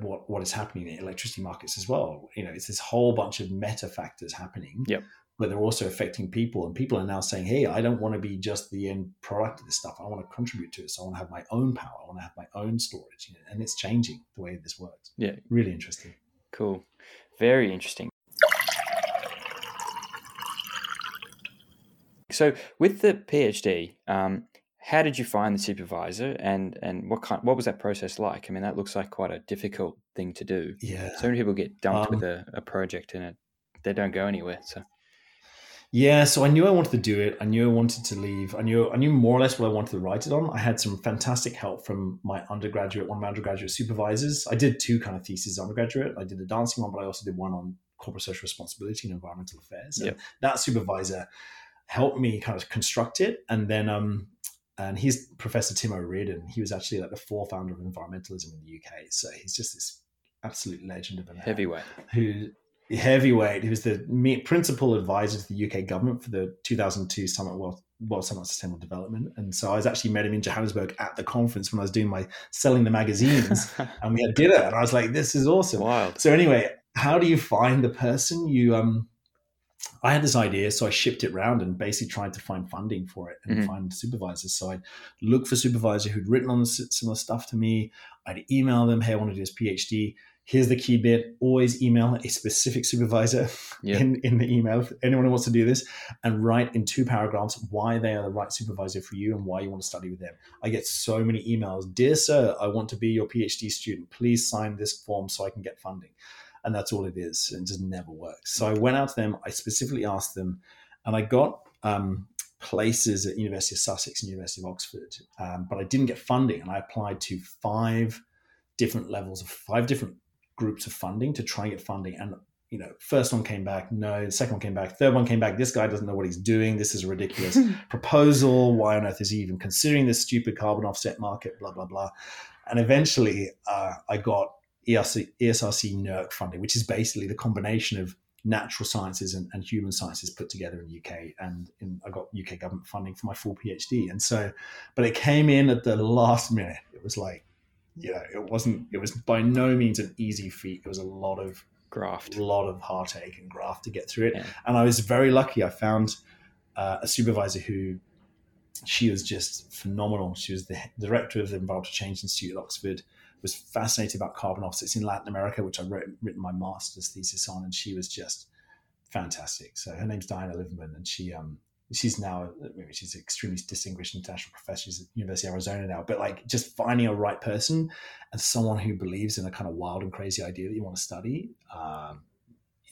what what is happening in electricity markets as well. You know, it's this whole bunch of meta factors happening. Yep but they're also affecting people. And people are now saying, hey, I don't want to be just the end product of this stuff. I want to contribute to it. So I want to have my own power. I want to have my own storage. And it's changing the way this works. Yeah. Really interesting. Cool. Very interesting. So with the PhD, um, how did you find the supervisor and and what kind what was that process like? I mean, that looks like quite a difficult thing to do. Yeah. So many people get dumped um, with a, a project and it they don't go anywhere. So yeah, so I knew I wanted to do it. I knew I wanted to leave. I knew I knew more or less what I wanted to write it on. I had some fantastic help from my undergraduate, one of my undergraduate supervisors. I did two kind of theses undergraduate. I did a dancing one, but I also did one on corporate social responsibility and environmental affairs. Yep. that supervisor helped me kind of construct it. And then um and he's Professor Tim O'Riordan. He was actually like the fore-founder of environmentalism in the UK. So he's just this absolute legend of a. Heavyweight. Who heavyweight He was the principal advisor to the UK government for the 2002 Summit World, World Summit on Sustainable Development. And so I was actually met him in Johannesburg at the conference when I was doing my selling the magazines, <laughs> and we had dinner. And I was like, "This is awesome!" Wild. So anyway, how do you find the person you um? I had this idea, so I shipped it around and basically tried to find funding for it and mm-hmm. find supervisors. So I'd look for supervisor who'd written on similar stuff to me. I'd email them, "Hey, I want to do this PhD." Here's the key bit. Always email a specific supervisor in, in the email. If anyone who wants to do this and write in two paragraphs why they are the right supervisor for you and why you want to study with them. I get so many emails. Dear sir i want to be your phd student. Please sign this form so i can get funding. And that's all it is. And it just never works. So i went out to them. I specifically asked them and i got um, places at university of sussex and university of oxford um, but i didn't get funding and i applied to five different levels of five different groups of funding to try and get funding. And you know, first one came back, no. The second one came back, third one came back. This guy doesn't know what he's doing. This is a ridiculous <laughs> proposal. Why on earth is he even considering this stupid carbon offset market? Blah blah blah. And eventually, uh, I got ERC, ESRC NERC funding, which is basically the combination of natural sciences and, and, human sciences put together in the UK, and in, I got UK government funding for my full PhD. And so, but it came in at the last minute. It was like you know, it wasn't. It was by no means an easy feat. It was a lot of graft, a lot of heartache and graft to get through it. Yeah. And I was very lucky. I found uh, a supervisor who she was just phenomenal. She was the director of the Environmental Change Institute at Oxford. Was fascinated about carbon offsets in Latin America, which I wrote written my master's thesis on, and she was just fantastic. So her name's Diana Liverman, and she um she's now she's an extremely distinguished international professor she's at university of arizona now but like just finding a right person and someone who believes in a kind of wild and crazy idea that you want to study um,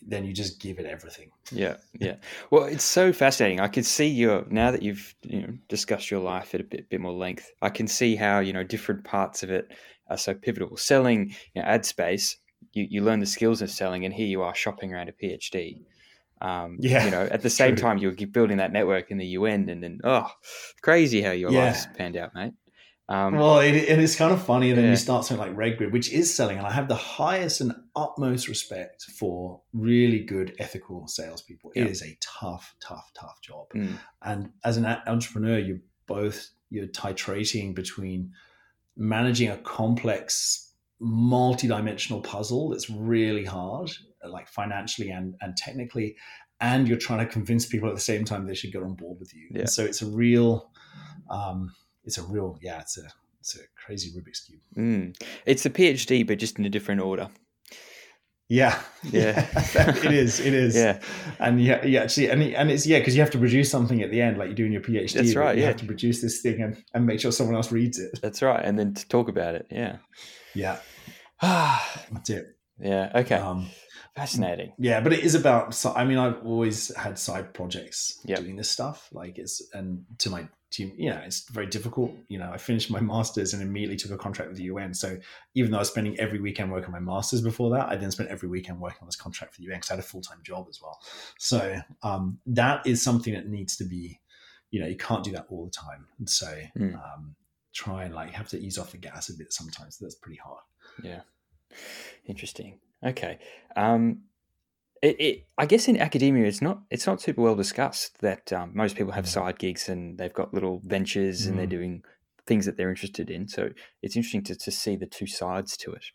then you just give it everything. Yeah yeah. Well it's so fascinating. I can see your now that you've you know discussed your life at a bit, bit more length i can see how you know different parts of it are so pivotal. Selling you know, ad space you, you learn the skills of selling and here you are shopping around a phd um, yeah, you know, at the same true. time, you're building that network in the UN, and then oh, crazy how your yeah. life's panned out, mate. Um, well, it, it's kind of funny. And then you start something like RedGrid, which is selling, and I have the highest and utmost respect for really good ethical salespeople. It is a tough, tough, tough job. Mm. And as an entrepreneur, you're both you're titrating between managing a complex multi-dimensional puzzle that's really hard like financially and, and technically and you're trying to convince people at the same time they should get on board with you yeah. so it's a real um, it's a real yeah it's a it's a crazy rubik's cube mm. it's a phd but just in a different order yeah, <laughs> yeah, it is. It is. Yeah, and yeah, yeah, actually, and and it's yeah, because you have to produce something at the end, like you do in your PhD. That's right. You yeah. have to produce this thing and, and make sure someone else reads it. That's right, and then to talk about it. Yeah. Yeah. <sighs> That's it. Yeah. Okay. Um, Fascinating. Yeah, but it is about. I mean, I've always had side projects yep. doing this stuff. Like it's and to my team, you know, it's very difficult. You know, I finished my masters and immediately took a contract with the UN. So even though I was spending every weekend working my masters before that, I then spent every weekend working on this contract for the UN because I had a full time job as well. So um, that is something that needs to be. You know, you can't do that all the time, and so mm. um, try and like have to ease off the gas a bit sometimes. That's pretty hard. Yeah. Interesting. Okay. Um, it, it, I guess in academia, it's not it's not super well discussed that um, most people have mm. side gigs and they've got little ventures mm. and they're mm. doing things that they're interested in. So it's interesting to, to see the two sides to it.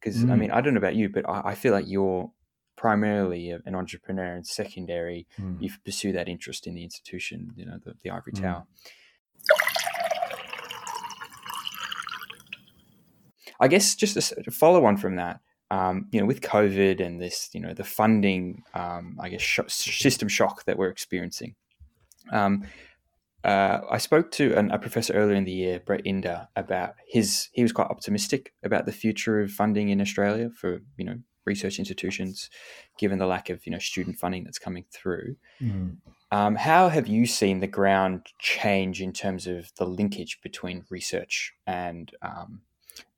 Because mm. I mean, I don't know about you, but I, I feel like you're primarily an entrepreneur and secondary, mm. you pursue that interest in the institution, you know, the, the ivory mm. tower. I guess just to follow on from that, um, you know, with COVID and this, you know, the funding, um, I guess, sh- system shock that we're experiencing. Um, uh, I spoke to an, a professor earlier in the year, Brett Inder, about his. He was quite optimistic about the future of funding in Australia for you know research institutions, given the lack of you know student funding that's coming through. Mm. Um, how have you seen the ground change in terms of the linkage between research and um,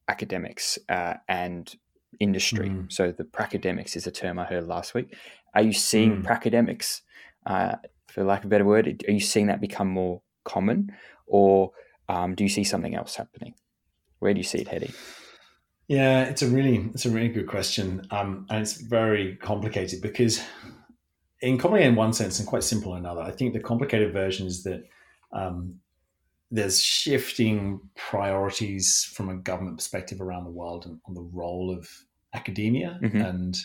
academics uh, and industry. Mm. So the pracademics is a term I heard last week. Are you seeing mm. pracademics, uh, for lack of a better word, are you seeing that become more common, or um, do you see something else happening? Where do you see it heading? Yeah, it's a really it's a really good question, um, and it's very complicated because, in complicated in one sense and quite simple in another. I think the complicated version is that um, there's shifting priorities from a government perspective around the world and on the role of academia mm-hmm. and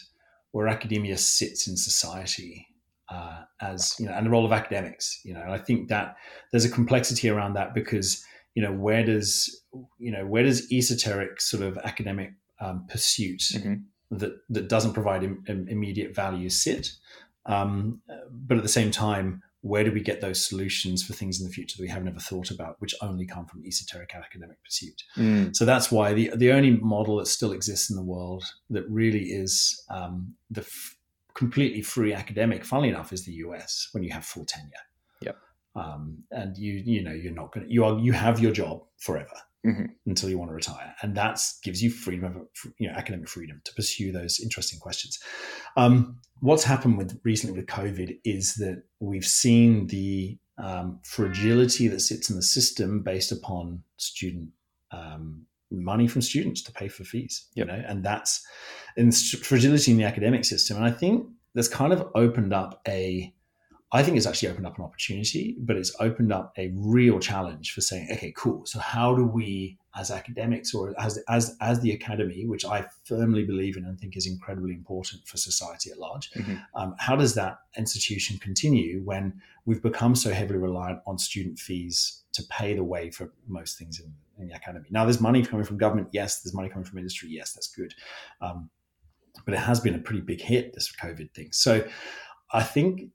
where academia sits in society uh, as you know and the role of academics you know i think that there's a complexity around that because you know where does you know where does esoteric sort of academic um, pursuit mm-hmm. that that doesn't provide Im- immediate value sit um, but at the same time where do we get those solutions for things in the future that we have never thought about, which only come from esoteric academic pursuit? Mm. So that's why the the only model that still exists in the world that really is um, the f- completely free academic, funnily enough, is the US when you have full tenure. Yep. Um, and you you know you're not going to you are you have your job forever. Mm-hmm. until you want to retire, and that gives you freedom of you know academic freedom to pursue those interesting questions. Um, what's happened with recently with COVID is that we've seen the um, fragility that sits in the system based upon student um, money from students to pay for fees. Yep. You know, and that's in fragility in the academic system. And I think that's kind of opened up a I think it's actually opened up an opportunity, but it's opened up a real challenge for saying, okay, cool. So how do we, as academics or as as as the academy, which I firmly believe in and think is incredibly important for society at large, mm-hmm. um, how does that institution continue when we've become so heavily reliant on student fees to pay the way for most things in, in the academy? Now, there's money coming from government. Yes, there's money coming from industry. Yes, that's good. Um, but it has been a pretty big hit this COVID thing. So I think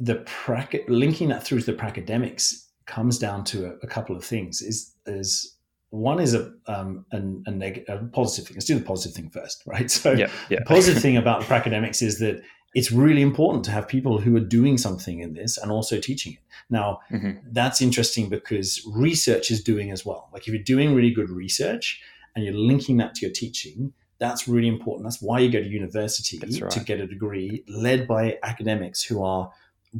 the prac- linking that through to the pracademics comes down to a, a, couple of things. Is is one is a um, an, a, neg- a positive thing. Let's do the positive thing first, <laughs> right? So yeah, yeah. the positive thing about the pracademics is that it's really important to have people who are doing something in this and also teaching it. Now, mm-hmm. that's interesting because research is doing as well. Like if you're doing really good research and you're linking that to your teaching, that's really important. That's why you go to university right. to get a degree led by academics who are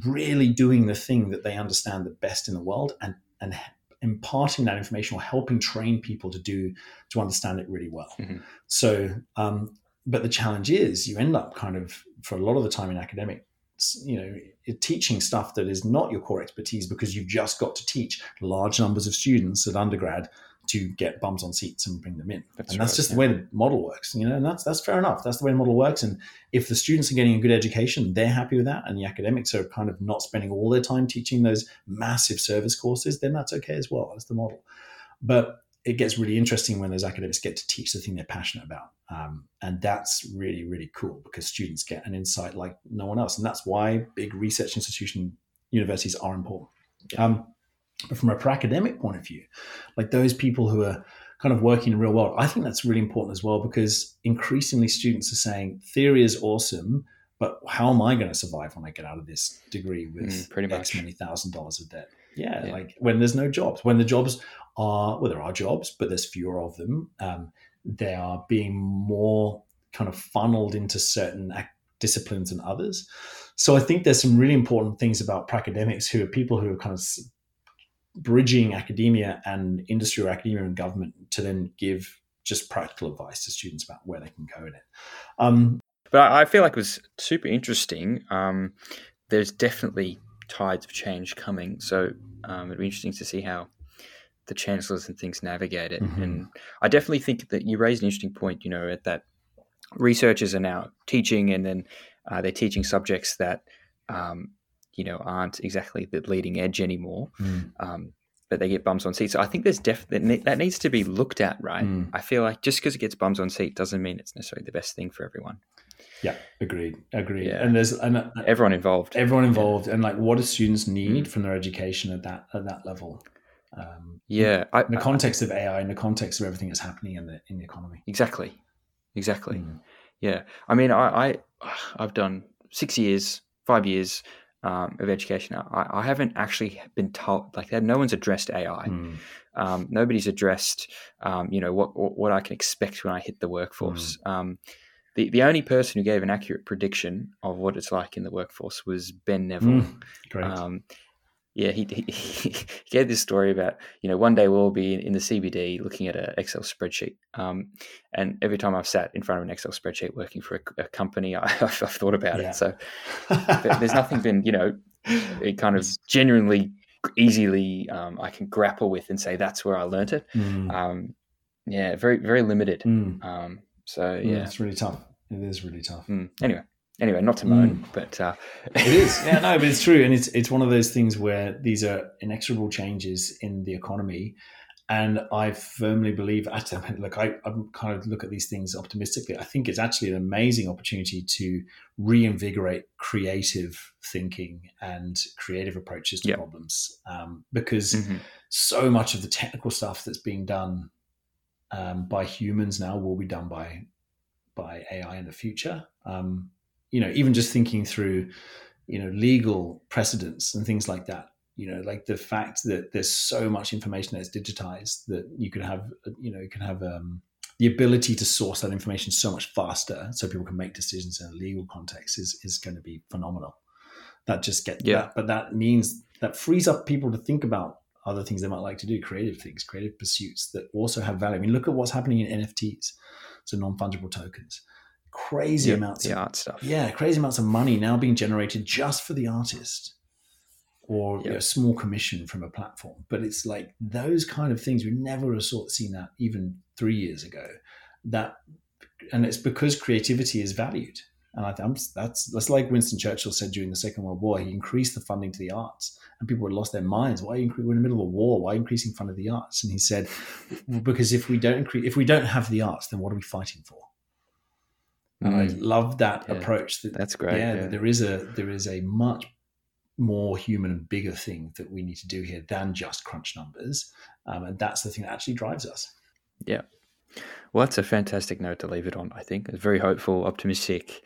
really doing the thing that they understand the best in the world and and imparting that information or helping train people to do to understand it really well. Mm-hmm. So, um, but the challenge is you end up kind of for a lot of the time in academic you know teaching stuff that is not your core expertise because you've just got to teach large numbers of students at undergrad to get bums on seats and bring them in. That's and that's right, just yeah. the way the model works, you know, and that's that's fair enough. That's the way the model works. And if the students are getting a good education, they're happy with that, and the academics are kind of not spending all their time teaching those massive service courses, then that's okay as well. That's the model. But it gets really interesting when those academics get to teach the thing they're passionate about. Um, and that's really, really cool because students get an insight like no one else. And that's why big research institution universities are important. Um, but from a academic point of view, like those people who are kind of working in the real world, I think that's really important as well because increasingly students are saying theory is awesome, but how am I going to survive when I get out of this degree with mm, pretty X much. many thousand dollars of debt? Yeah, yeah, like when there's no jobs, when the jobs are well, there are jobs, but there's fewer of them. Um, they are being more kind of funneled into certain disciplines and others. So I think there's some really important things about academics who are people who are kind of bridging academia and industry or academia and government to then give just practical advice to students about where they can go in it. Um, but I feel like it was super interesting. Um, there's definitely tides of change coming, so um, it'd be interesting to see how the chancellors and things navigate it. Mm-hmm. And I definitely think that you raised an interesting point. You know, at that researchers are now teaching, and then uh, they're teaching subjects that um, you know aren't exactly the leading edge anymore. Mm. Um, but they get bums on seats. So I think there's definitely that needs to be looked at, right? Mm. I feel like just because it gets bums on seat doesn't mean it's necessarily the best thing for everyone. Yeah, agreed, agreed. Yeah. And there's and uh, everyone involved, everyone involved, yeah. and like, what do students need mm. from their education at that at that level? Um, yeah, in, in the context I, of AI, in the context of everything that's happening in the in the economy. Exactly, exactly. Mm. Yeah, I mean, I, I I've done six years, five years um, of education. I, I, haven't actually been told like that. No one's addressed AI. Mm. Um, nobody's addressed, um, you know, what what I can expect when I hit the workforce. Mm. the the only person who gave an accurate prediction of what it's like in the workforce was Ben Neville. Mm. Um, yeah, he, he, <laughs> he, gave this story about you know one day we'll all be in, in the CBD looking at an Excel spreadsheet, um, and every time I've sat in front of an Excel spreadsheet working for a, a company, <laughs> I, have thought about yeah. it. So <laughs> there's nothing been you know it kind of genuinely easily um, I can grapple with and say that's where I learnt it. Mm. Um, yeah, very very limited. Mm. so yeah, it's really tough. It is really tough. Mm. Anyway, anyway, not to moan, mm. but uh... it is. <laughs> Yeah, no, but it's true, and it's it's one of those things where these are inexorable changes in the economy, and I firmly believe. <laughs> Actually, look, I, I kind of look at these things optimistically. I think it's actually an amazing opportunity to reinvigorate creative thinking and creative approaches to yep. problems, um, because mm-hmm. so much of the technical stuff that's being done um, by humans now will be done by by AI in the future. Um, you know, even just thinking through, you know, legal precedents and things like that. You know, like the fact that there's so much information that's digitized that you can have, you know, you can have um, the ability to source that information so much faster, so people can make decisions in a legal context is is going to be phenomenal. That just get yeah, that, but that means that frees up people to think about other things they might like to do, creative things, creative pursuits that also have value. I mean, look at what's happening in NFTs, so non fungible tokens crazy amounts the of art stuff. Yeah, crazy amounts of money now being generated just for the artist or yep. you know, a small commission from a platform. But it's like those kind of things we never have seen that even three years ago. That and it's because creativity is valued. And I think that's that's like Winston Churchill said during the Second World War. He increased the funding to the arts, and people had lost their minds. Why are you we're in the middle of a war? Why increasing funding to the arts? And he said, because if we don't increase, if we don't have the arts, then what are we fighting for? And mm. I love that yeah. approach. That, That's great. Yeah, yeah, there is a there is a much more human and bigger thing that we need to do here than just crunch numbers, um, and that's the thing that actually drives us. Yeah. Well, that's a fantastic note to leave it on. I think it's very hopeful, optimistic,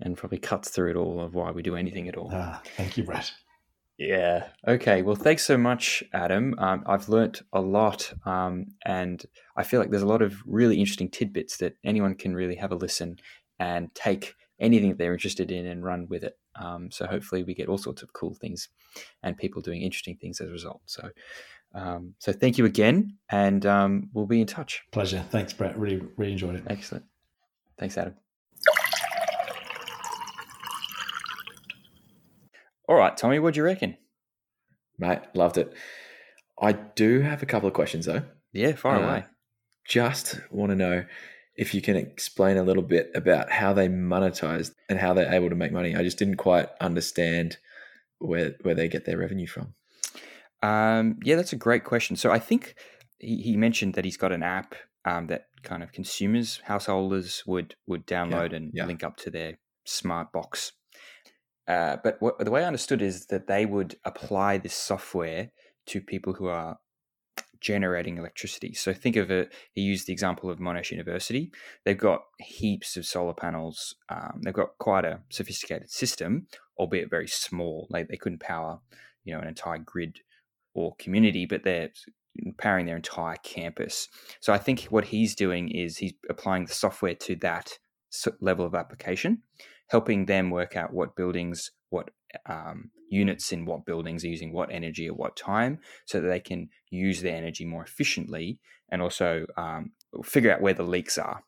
and probably cuts through it all of why we do anything at all. Ah, thank you, Brett. Yeah. Okay. Well, thanks so much, Adam. Um, I've learnt a lot, um, and I feel like there's a lot of really interesting tidbits that anyone can really have a listen and take anything that they're interested in and run with it. Um, so hopefully we get all sorts of cool things and people doing interesting things as a result. So, um, so thank you again, and um, we'll be in touch. Pleasure. Thanks, Brett. Really, really enjoyed it. Excellent. Thanks, Adam. All right, Tommy, what do you reckon? Mate, loved it. I do have a couple of questions though. Yeah, far Uh, away. Just want to know if you can explain a little bit about how they monetize and how they're able to make money. I just didn't quite understand where where they get their revenue from. Um, yeah, that's a great question. So I think he, he mentioned that he's got an app um, that kind of consumers, householders would would download and yeah. link up to their smart box. Uh, but what, the way I understood is that they would apply this software to people who are generating electricity. So think of it. He used the example of Monash University. They've got heaps of solar panels. Um, they've got quite a sophisticated system, albeit very small. They they couldn't power, you know, an entire grid or community, but they're powering their entire campus. So I think what he's doing is he's applying the software to that level of application, helping them work out what buildings, what um, units in what buildings are using what energy at what time, so that they can use their energy more efficiently and also um, figure out where the leaks are,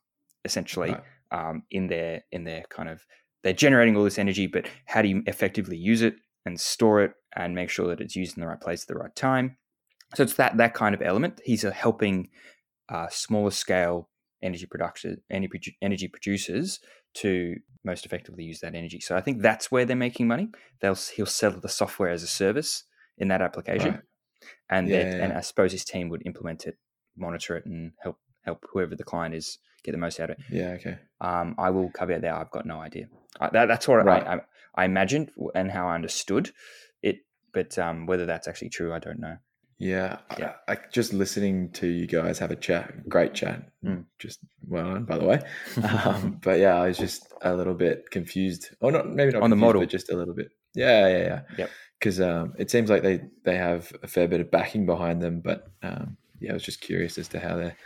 essentially Right. um, in their in their kind of they're generating all this energy, but how do you effectively use it and store it and make sure that it's used in the right place at the right time? So it's that that kind of element. He's helping uh, smaller scale energy production energy, energy producers to most effectively use that energy. So I think that's where they're making money. They'll he'll sell the software as a service in that application, Right. and Yeah, then yeah, and. I suppose his team would implement it, monitor it, and help help whoever the client is get the most out of it. Yeah, okay. Um, I will caveat there. I've got no idea. I, that, that's what Right. I, I, I imagined and how I understood it. But um, whether that's actually true, I don't know. Yeah, Yeah. I, I, just listening to you guys have a chat, great chat. Mm. Just well done, by the way. <laughs> Um, but yeah, I was just a little bit confused, or not maybe not On the model. but just a little bit. Yeah, yeah, yeah. Yep. Because um, it seems like they they have a fair bit of backing behind them, but um, yeah, I was just curious as to how they're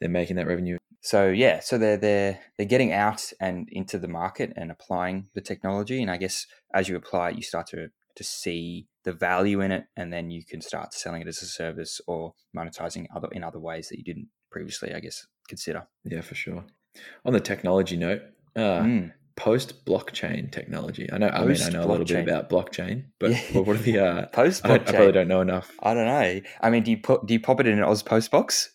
they're making that revenue. So yeah, so they're they're they're getting out and into the market and applying the technology. And I guess as you apply it, you start to to see the value in it, and then you can start selling it as a service or monetizing other in other ways that you didn't previously, I guess, consider. Yeah, for sure. On the technology note, uh, Mm. post blockchain technology. I know. I mean, I know a little bit about blockchain, but Yeah. what are the? Uh, <laughs> Post I, I probably don't know enough. I don't know. I mean, do you put do you pop it in an Oz Post box?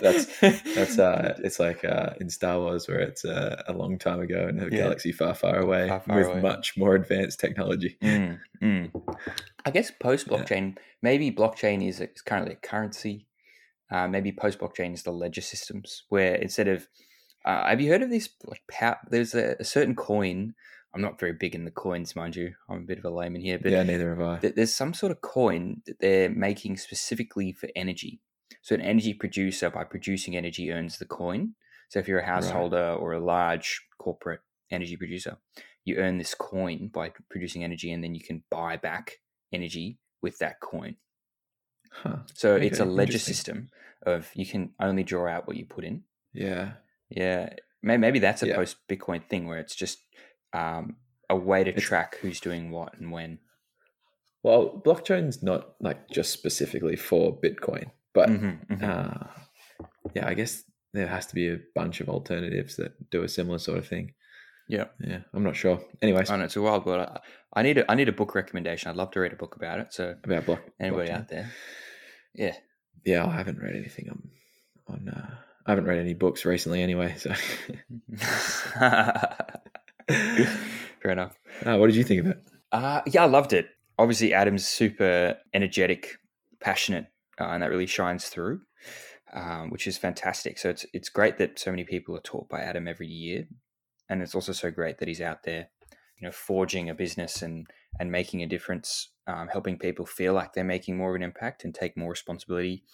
That's that's uh <laughs> it's like uh in Star Wars where it's uh, a long time ago in a Yeah. galaxy far far away Far, far with away. much more advanced technology. Mm, mm. I guess post blockchain, maybe blockchain is, is currently a currency. Uh, maybe post blockchain is the ledger systems where instead of, uh, have you heard of this? Like, pow- there's a, a certain coin. I'm not very big in the coins, mind you. I'm a bit of a layman here, but yeah, neither have I. th- there's some sort of coin that they're making specifically for energy. So an energy producer, by producing energy, earns the coin. So if you're a householder or a large corporate energy producer, you earn this coin by producing energy, and then you can buy back energy with that coin. Huh. So it's a ledger system of you can only draw out what you put in. Yeah. Yeah, maybe that's a Yeah. post Bitcoin thing where it's just um, a way to It's- track who's doing what and when. Well, blockchain's not like just specifically for Bitcoin, but Mhm, mhm. uh, yeah, I guess there has to be a bunch of alternatives that do a similar sort of thing. Yeah. Yeah, I'm not sure. Anyways, I know it's a wild world. I, I need a I need a book recommendation. I'd love to read a book about it. So about block. anybody blockchain. out there, yeah, Yeah, I haven't read anything on on. Uh, I haven't read any books recently, anyway. So, <laughs> <laughs> fair enough. uh, what did you think of it? Uh, yeah, I loved it. Obviously, Adam's super energetic, passionate, uh, and that really shines through, um, which is fantastic. So it's it's great that so many people are taught by Adam every year, and it's also so great that he's out there, you know, forging a business and and making a difference, um, helping people feel like they're making more of an impact and take more responsibility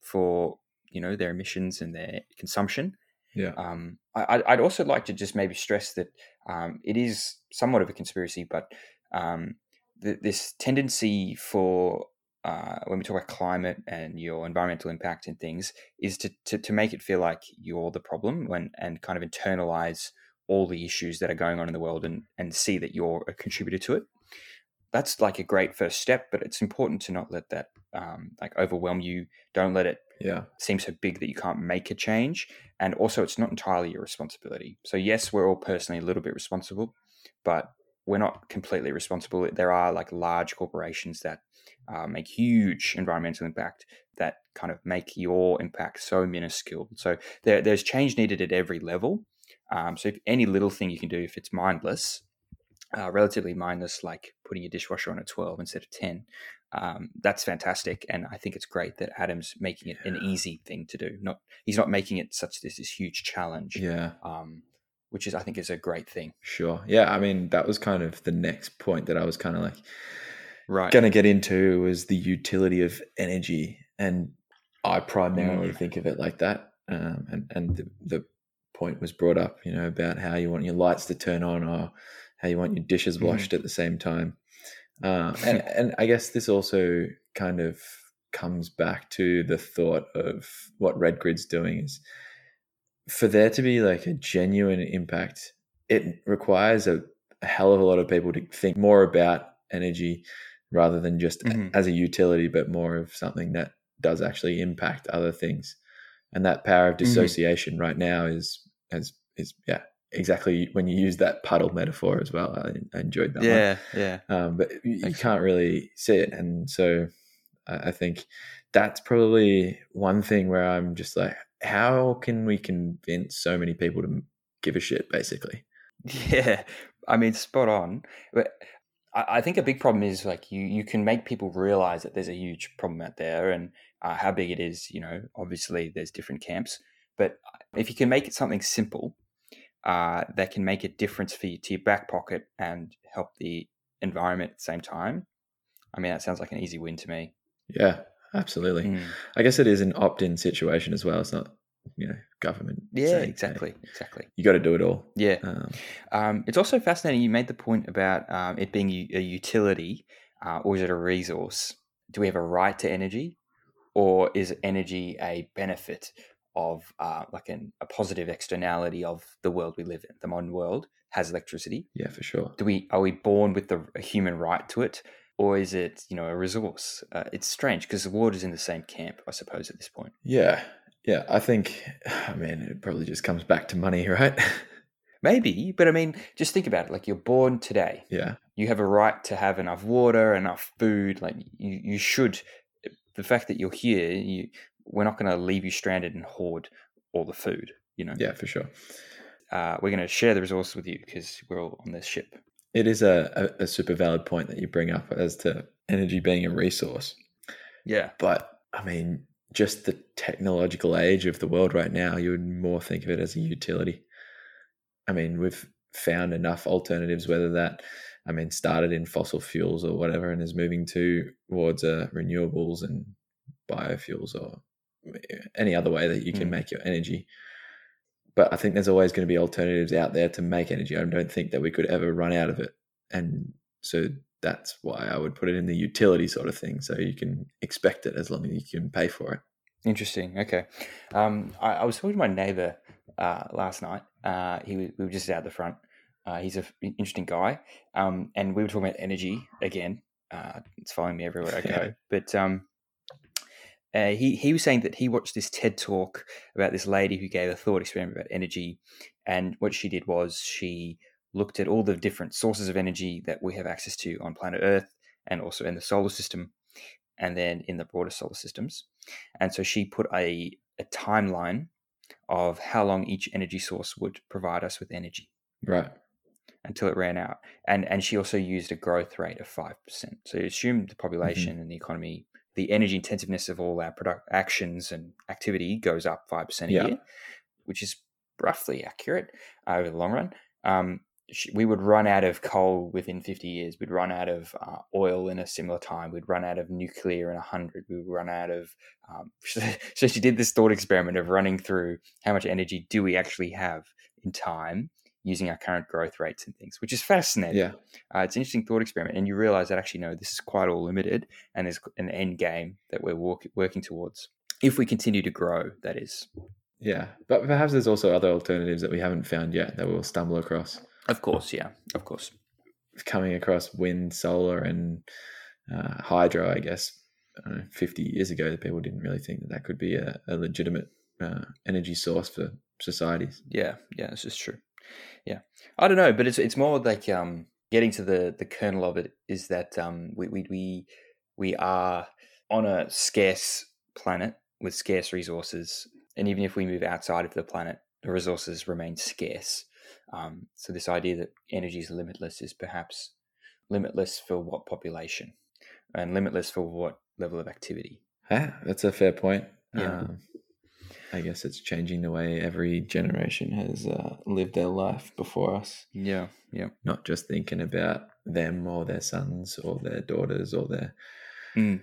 for you know their emissions and their consumption. Yeah. Um, I, I'd- I'd also like to just maybe stress that um, it is somewhat of a conspiracy, but um, th- this tendency for uh, when we talk about climate and your environmental impact and things is to, to, to make it feel like you're the problem when and kind of internalize all the issues that are going on in the world and, and see that you're a contributor to it. That's like a great first step, but it's important to not let that um, like overwhelm you. Don't let it Yeah. seem so big that you can't make a change. And also, it's not entirely your responsibility. So, yes, we're all personally a little bit responsible, but we're not completely responsible. There are like large corporations that uh, make huge environmental impact that kind of make your impact so minuscule. So there, there's change needed at every level. Um, so if any little thing you can do, if it's mindless, uh, relatively mindless, like putting your dishwasher on a 12 instead of 10, um, that's fantastic. And I think it's great that Adam's making it an easy thing to do. Not he's not making it such this this huge challenge. Yeah. Um, which is I think is a great thing. Sure. Yeah. I mean, that was kind of the next point that I was kind of like Right. going to get into was the utility of energy, and I primarily Mm. think of it like that. Um, and and the, the point was brought up, you know, about how you want your lights to turn on or how you want your dishes Mhm. washed at the same time. Uh, and <laughs> and I guess this also kind of comes back to the thought of what RedGrid's doing is for there to be like a genuine impact, it requires a, a hell of a lot of people to think more about energy rather than just a- Mhm. as a utility, but more of something that does actually impact other things. And that power of dissociation right now is is is yeah exactly when you use that puddle metaphor as well. I, I enjoyed that. one Yeah, yeah. um, but you, you can't really see it. And so I, I think that's probably one thing where I'm just like, how can we convince so many people to give a shit, basically? <laughs> Yeah, I mean, spot on. But I, I think a big problem is like you you can make people realize that there's a huge problem out there, and uh, how big it is. You know, obviously there's different camps, but if you can make it something simple, uh, that can make a difference for you to your back pocket and help the environment at the same time. I mean, that sounds like an easy win to me. Yeah, absolutely. Mm. I guess it is an opt in situation as well. It's not, you know, government. Yeah, saying, "Hey, exactly, exactly. you got to do it all. Yeah. Um, Um, it's also fascinating. You made the point about um, it being a a utility, uh, or is it a resource? Do we have a right to energy, or is energy a benefit of uh, like an, a positive externality of the world we live in? The modern world has electricity. yeah, for sure. Do we are we born with the a human right to it, or is it you know a resource? Uh, it's strange because the water is in the same camp, I suppose, at this point. Yeah. Yeah. I think, <sighs> I mean, it probably just comes back to money, <laughs> right? Maybe, but I mean, just think about it. Like you're born today. yeah. you have a right to have enough water, enough food. Like you, you should. The fact that you're here, you, we're not going to leave you stranded and hoard all the food. You know, Yeah, for sure. uh, we're going to share the resources with you because we're all on this ship. It is a, a, a super valid point that you bring up as to energy being a resource. Yeah, But I mean, just the technological age of the world right now, you would more think of it as a utility. I mean, we've found enough alternatives, whether that, I mean, started in fossil fuels or whatever, and is moving to towards uh, renewables and biofuels or any other way that you can Mm. make your energy. But I think there's always going to be alternatives out there to make energy. I don't think that we could ever run out of it. And so that's why I would put it in the utility sort of thing. So you can expect it as long as you can pay for it. interesting. Okay, um, I, I was talking to my neighbor uh, last night. Uh, he we were just out the front. Uh, he's an interesting guy, um, and we were talking about energy again. Uh, it's following me everywhere I go. <laughs> Yeah. But um, uh, he he was saying that he watched this TED talk about this lady who gave a thought experiment about energy, and what she did was she looked at all the different sources of energy that we have access to on planet Earth and also in the solar system, and then in the broader solar systems. And so she put a, a timeline of how long each energy source would provide us with energy Right. until it ran out. And and she also used a growth rate of five percent. So you assume the population and the economy, the energy intensiveness of all our product actions and activity goes up five percent a Yeah. year, which is roughly accurate uh, over the long run. Um, we would run out of coal within 50 years. We'd run out of uh, oil in a similar time. We'd run out of nuclear in 100. We would run out of. Um, <laughs> so she did this thought experiment of running through how much energy do we actually have in time using our current growth rates and things, which is fascinating. Yeah. Uh, it's an interesting thought experiment. And you realize that actually, no, this is quite all limited and there's an end game that we're walk- working towards. If we continue to grow, that is. Yeah. But perhaps there's also other alternatives that we haven't found yet that we'll stumble across. Of course, yeah, of course. Coming across wind, solar, and uh, hydro, I guess, I don't know, 50 years ago, the people didn't really think that that could be a, a legitimate uh, energy source for societies. Yeah, yeah, this is true. Yeah, I don't know, but it's it's more like um, getting to the the kernel of it is that um, we, we we we are on a scarce planet with scarce resources, and even if we move outside of the planet, the resources remain scarce. Um, so this idea that energy is limitless is perhaps limitless for what population and limitless for what level of activity. Yeah, that's a fair point. Yeah. Um, I guess it's changing the way every generation has uh, lived their life before us. Yeah, yeah. Not just thinking about them or their sons or their daughters or their Mm.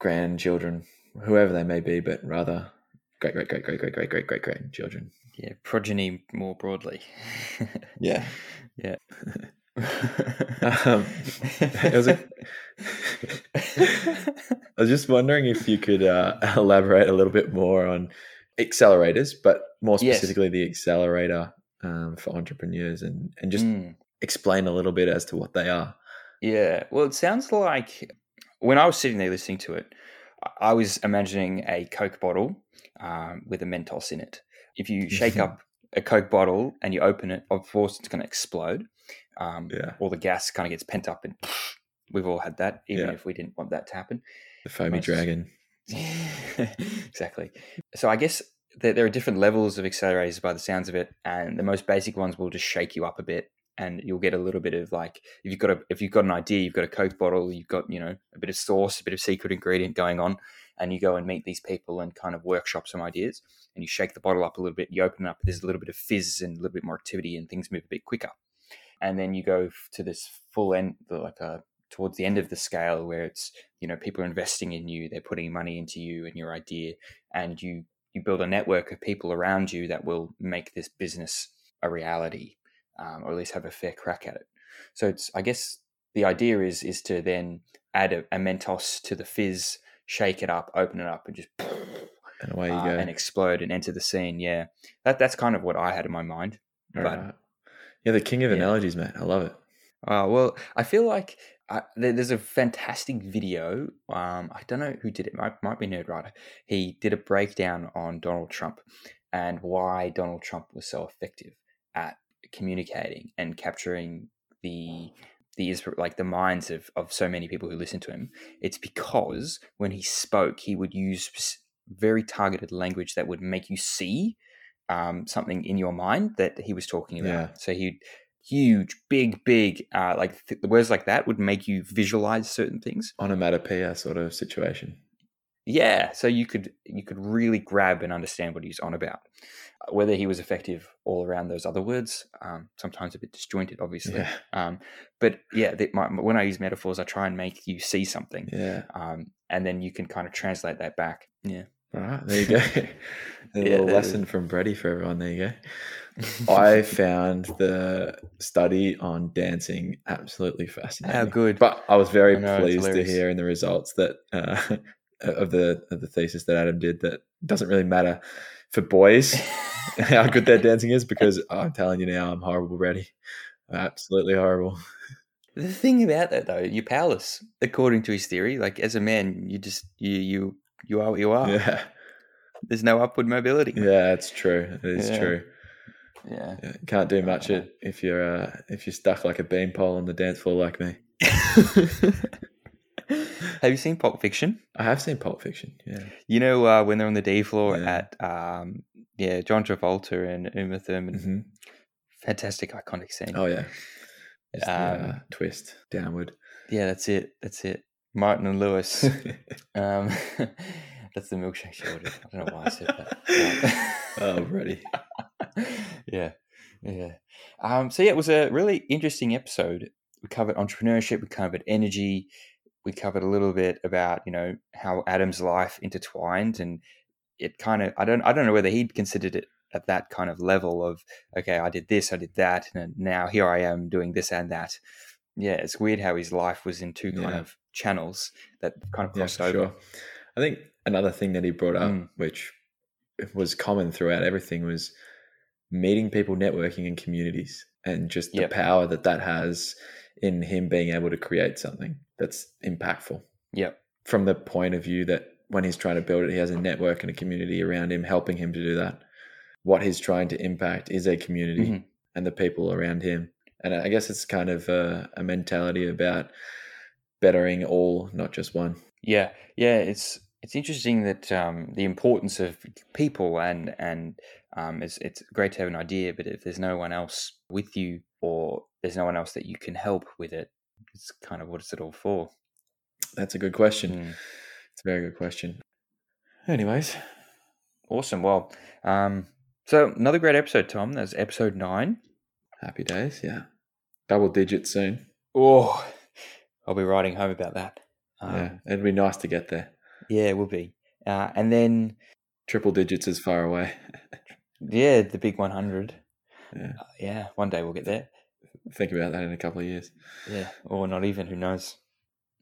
grandchildren, whoever they may be, but rather great, great, great, great, great, great, great, great grandchildren. Yeah, progeny more broadly. <laughs> Yeah. yeah. <laughs> <laughs> Um, it was a- I was just wondering if you could uh, <laughs> elaborate a little bit more on accelerators, but more Yes. specifically the accelerator um, for entrepreneurs, and and just Mm. explain a little bit as to what they are. Yeah. Well, it sounds like when I was sitting there listening to it, I- I was imagining a Coke bottle um, with a Mentos in it. If you shake <laughs> up a Coke bottle and you open it, of course, it's going to explode. Um, Yeah, All the gas kind of gets pent up, and <laughs> we've all had that, even Yeah. if we didn't want that to happen. the foamy Most- dragon. <laughs> exactly. So I guess there, there are different levels of accelerators by the sounds of it, and the most basic ones will just shake you up a bit, and you'll get a little bit of like if you've got a if you've got an idea, you've got a Coke bottle, you've got you know a bit of sauce, a bit of secret ingredient going on, and you go and meet these people and kind of workshop some ideas, and you shake the bottle up a little bit, you open it up, there's a little bit of fizz and a little bit more activity, and things move a bit quicker, and then you go to this full end like a towards the end of the scale where it's you know people are investing in you they're putting money into you and your idea and you you build a network of people around you that will make this business a reality um, or at least have a fair crack at it so it's i guess the idea is is to then add a, a mentos to the fizz shake it up open it up and just And away you uh, go. and explode and enter the scene yeah that that's kind of what i had in my mind All but- right. Yeah, the king of Yeah. analogies, man. I love it. Oh well, I feel like uh, there, there's a fantastic video. Um, I don't know who did it. Might might be Nerdwriter. He did a breakdown on Donald Trump and why Donald Trump was so effective at communicating and capturing the the like the minds of of so many people who listen to him. It's because when he spoke, he would use very targeted language that would make you see um, something in your mind that he was talking about. Yeah. So he huge, big, big, uh, like th- words like that would make you visualize certain things. Onomatopoeia sort of situation. Yeah, so you could you could really grab and understand what he's on about. Whether he was effective all around those other words, um, sometimes a bit disjointed, obviously. Yeah. Um, but yeah, the, my, when I use metaphors, I try and make you see something, Yeah. um, and then you can kind of translate that back. Yeah, All right. There you go. <laughs> a Yeah, little lesson from Brady for everyone. There you go. <laughs> I found the study on dancing absolutely fascinating. how good. But I was very I know, pleased to hear in the results that uh, <laughs> of the of the thesis that Adam did that doesn't really matter for boys how good their dancing is because I'm telling you now I'm horrible, Brady. Absolutely horrible. The thing about that though, you're powerless according to his theory. Like as a man, you just you you you are what you are. Yeah, There's no upward mobility. yeah, it's true. It is Yeah. true. Yeah. Yeah, can't do much it if you're uh, if you're stuck like a beanpole on the dance floor like me. <laughs> Have you seen Pulp Fiction? I have seen Pulp Fiction. Yeah, You know uh, when they're on the D floor Yeah. at um, yeah John Travolta and Uma Thurman. Mhm. Fantastic, iconic scene. Oh yeah. Just the, uh, Um, twist downward. Yeah, that's it. That's it. Martin and Lewis. <laughs> um, <laughs> that's the milkshake she ordered. I don't know why I said that. <laughs> oh, Brady. yeah, yeah. Um, so yeah, it was a really interesting episode. We covered entrepreneurship. We covered energy. We covered a little bit about you know how Adam's life intertwined, and it kind of I don't I don't know whether he'd considered it at that kind of level of okay, I did this, I did that, and now here I am doing this and that. Yeah, it's weird how his life was in two kind Yeah. of channels that kind of crossed for over. sure. I think another thing that he brought up, Mm. which was common throughout everything, was meeting people, networking in communities, and just the Yep. power that that has in him being able to create something that's impactful. Yep. From the point of view that when he's trying to build it, he has a network and a community around him helping him to do that. What he's trying to impact is a community Mhm. and the people around him and I guess it's kind of a, a mentality about bettering all, not just one. Yeah, yeah, it's it's interesting that um, the importance of people and and um, it's it's great to have an idea, but if there's no one else with you or there's no one else that you can help with it, it's kind of what is it all for? That's a good question. Mm. It's a very good question. Anyways, Awesome. Well, um, so another great episode, Tom. That's episode nine. happy days. Yeah, double digits soon. Oh, I'll be writing home about that. Um, yeah, it'd be nice to get there. yeah, it will be. Uh, and then, Triple digits is far away. <laughs> yeah, the big 100. Yeah. Uh, yeah, one day we'll get there. Think about that in a couple of years. Yeah, or not even, who knows.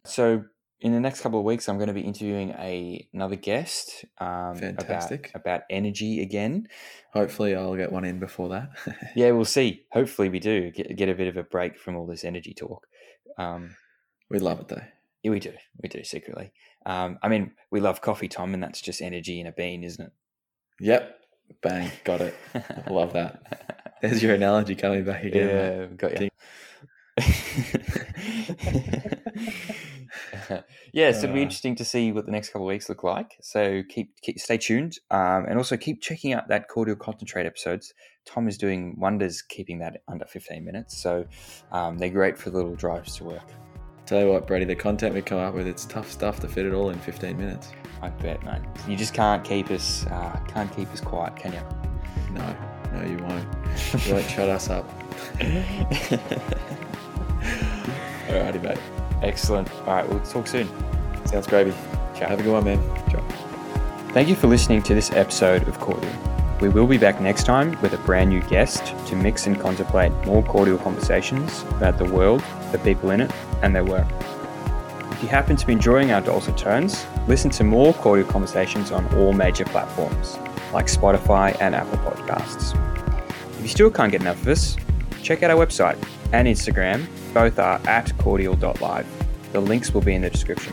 So, in the next couple of weeks, I'm going to be interviewing a another guest um, Fantastic. about about energy again. Hopefully, I'll get one in before that. <laughs> Yeah, we'll see. Hopefully, we do get get a bit of a break from all this energy talk. Um, we love it though. yeah, we do, we do secretly. Um, I mean, we love coffee, Tom, and that's just energy in a bean, isn't it? Yep. Bang. Got it. Love that. <laughs> There's your analogy coming back again. mate. Yeah, got you. <laughs> <laughs> yeah, so it'll be interesting to see what the next couple of weeks look like. So keep, keep stay tuned, um, and also keep checking out that cordial concentrate episodes. Tom is doing wonders keeping that under 15 minutes, so um, they're great for little drives to work. Tell you what, Brady, the content we come up with, it's tough stuff to fit it all in 15 minutes. I bet, mate. You just can't keep us uh, can't keep us quiet, can you? No, no, you won't. <laughs> You won't shut us up. <laughs> Alrighty, mate. Excellent. All right, we'll talk soon. Sounds gravy. Ciao. Have a good one, man. Ciao. Thank you for listening to this episode of Cordial. We will be back next time with a brand new guest to mix and contemplate more cordial conversations about the world, the people in it, and their work. If you happen to be enjoying our dulcet tones, listen to more cordial conversations on all major platforms like Spotify and Apple Podcasts. If you still can't get enough of us, check out our website and Instagram. Both are at cordial.live. The links will be in the description.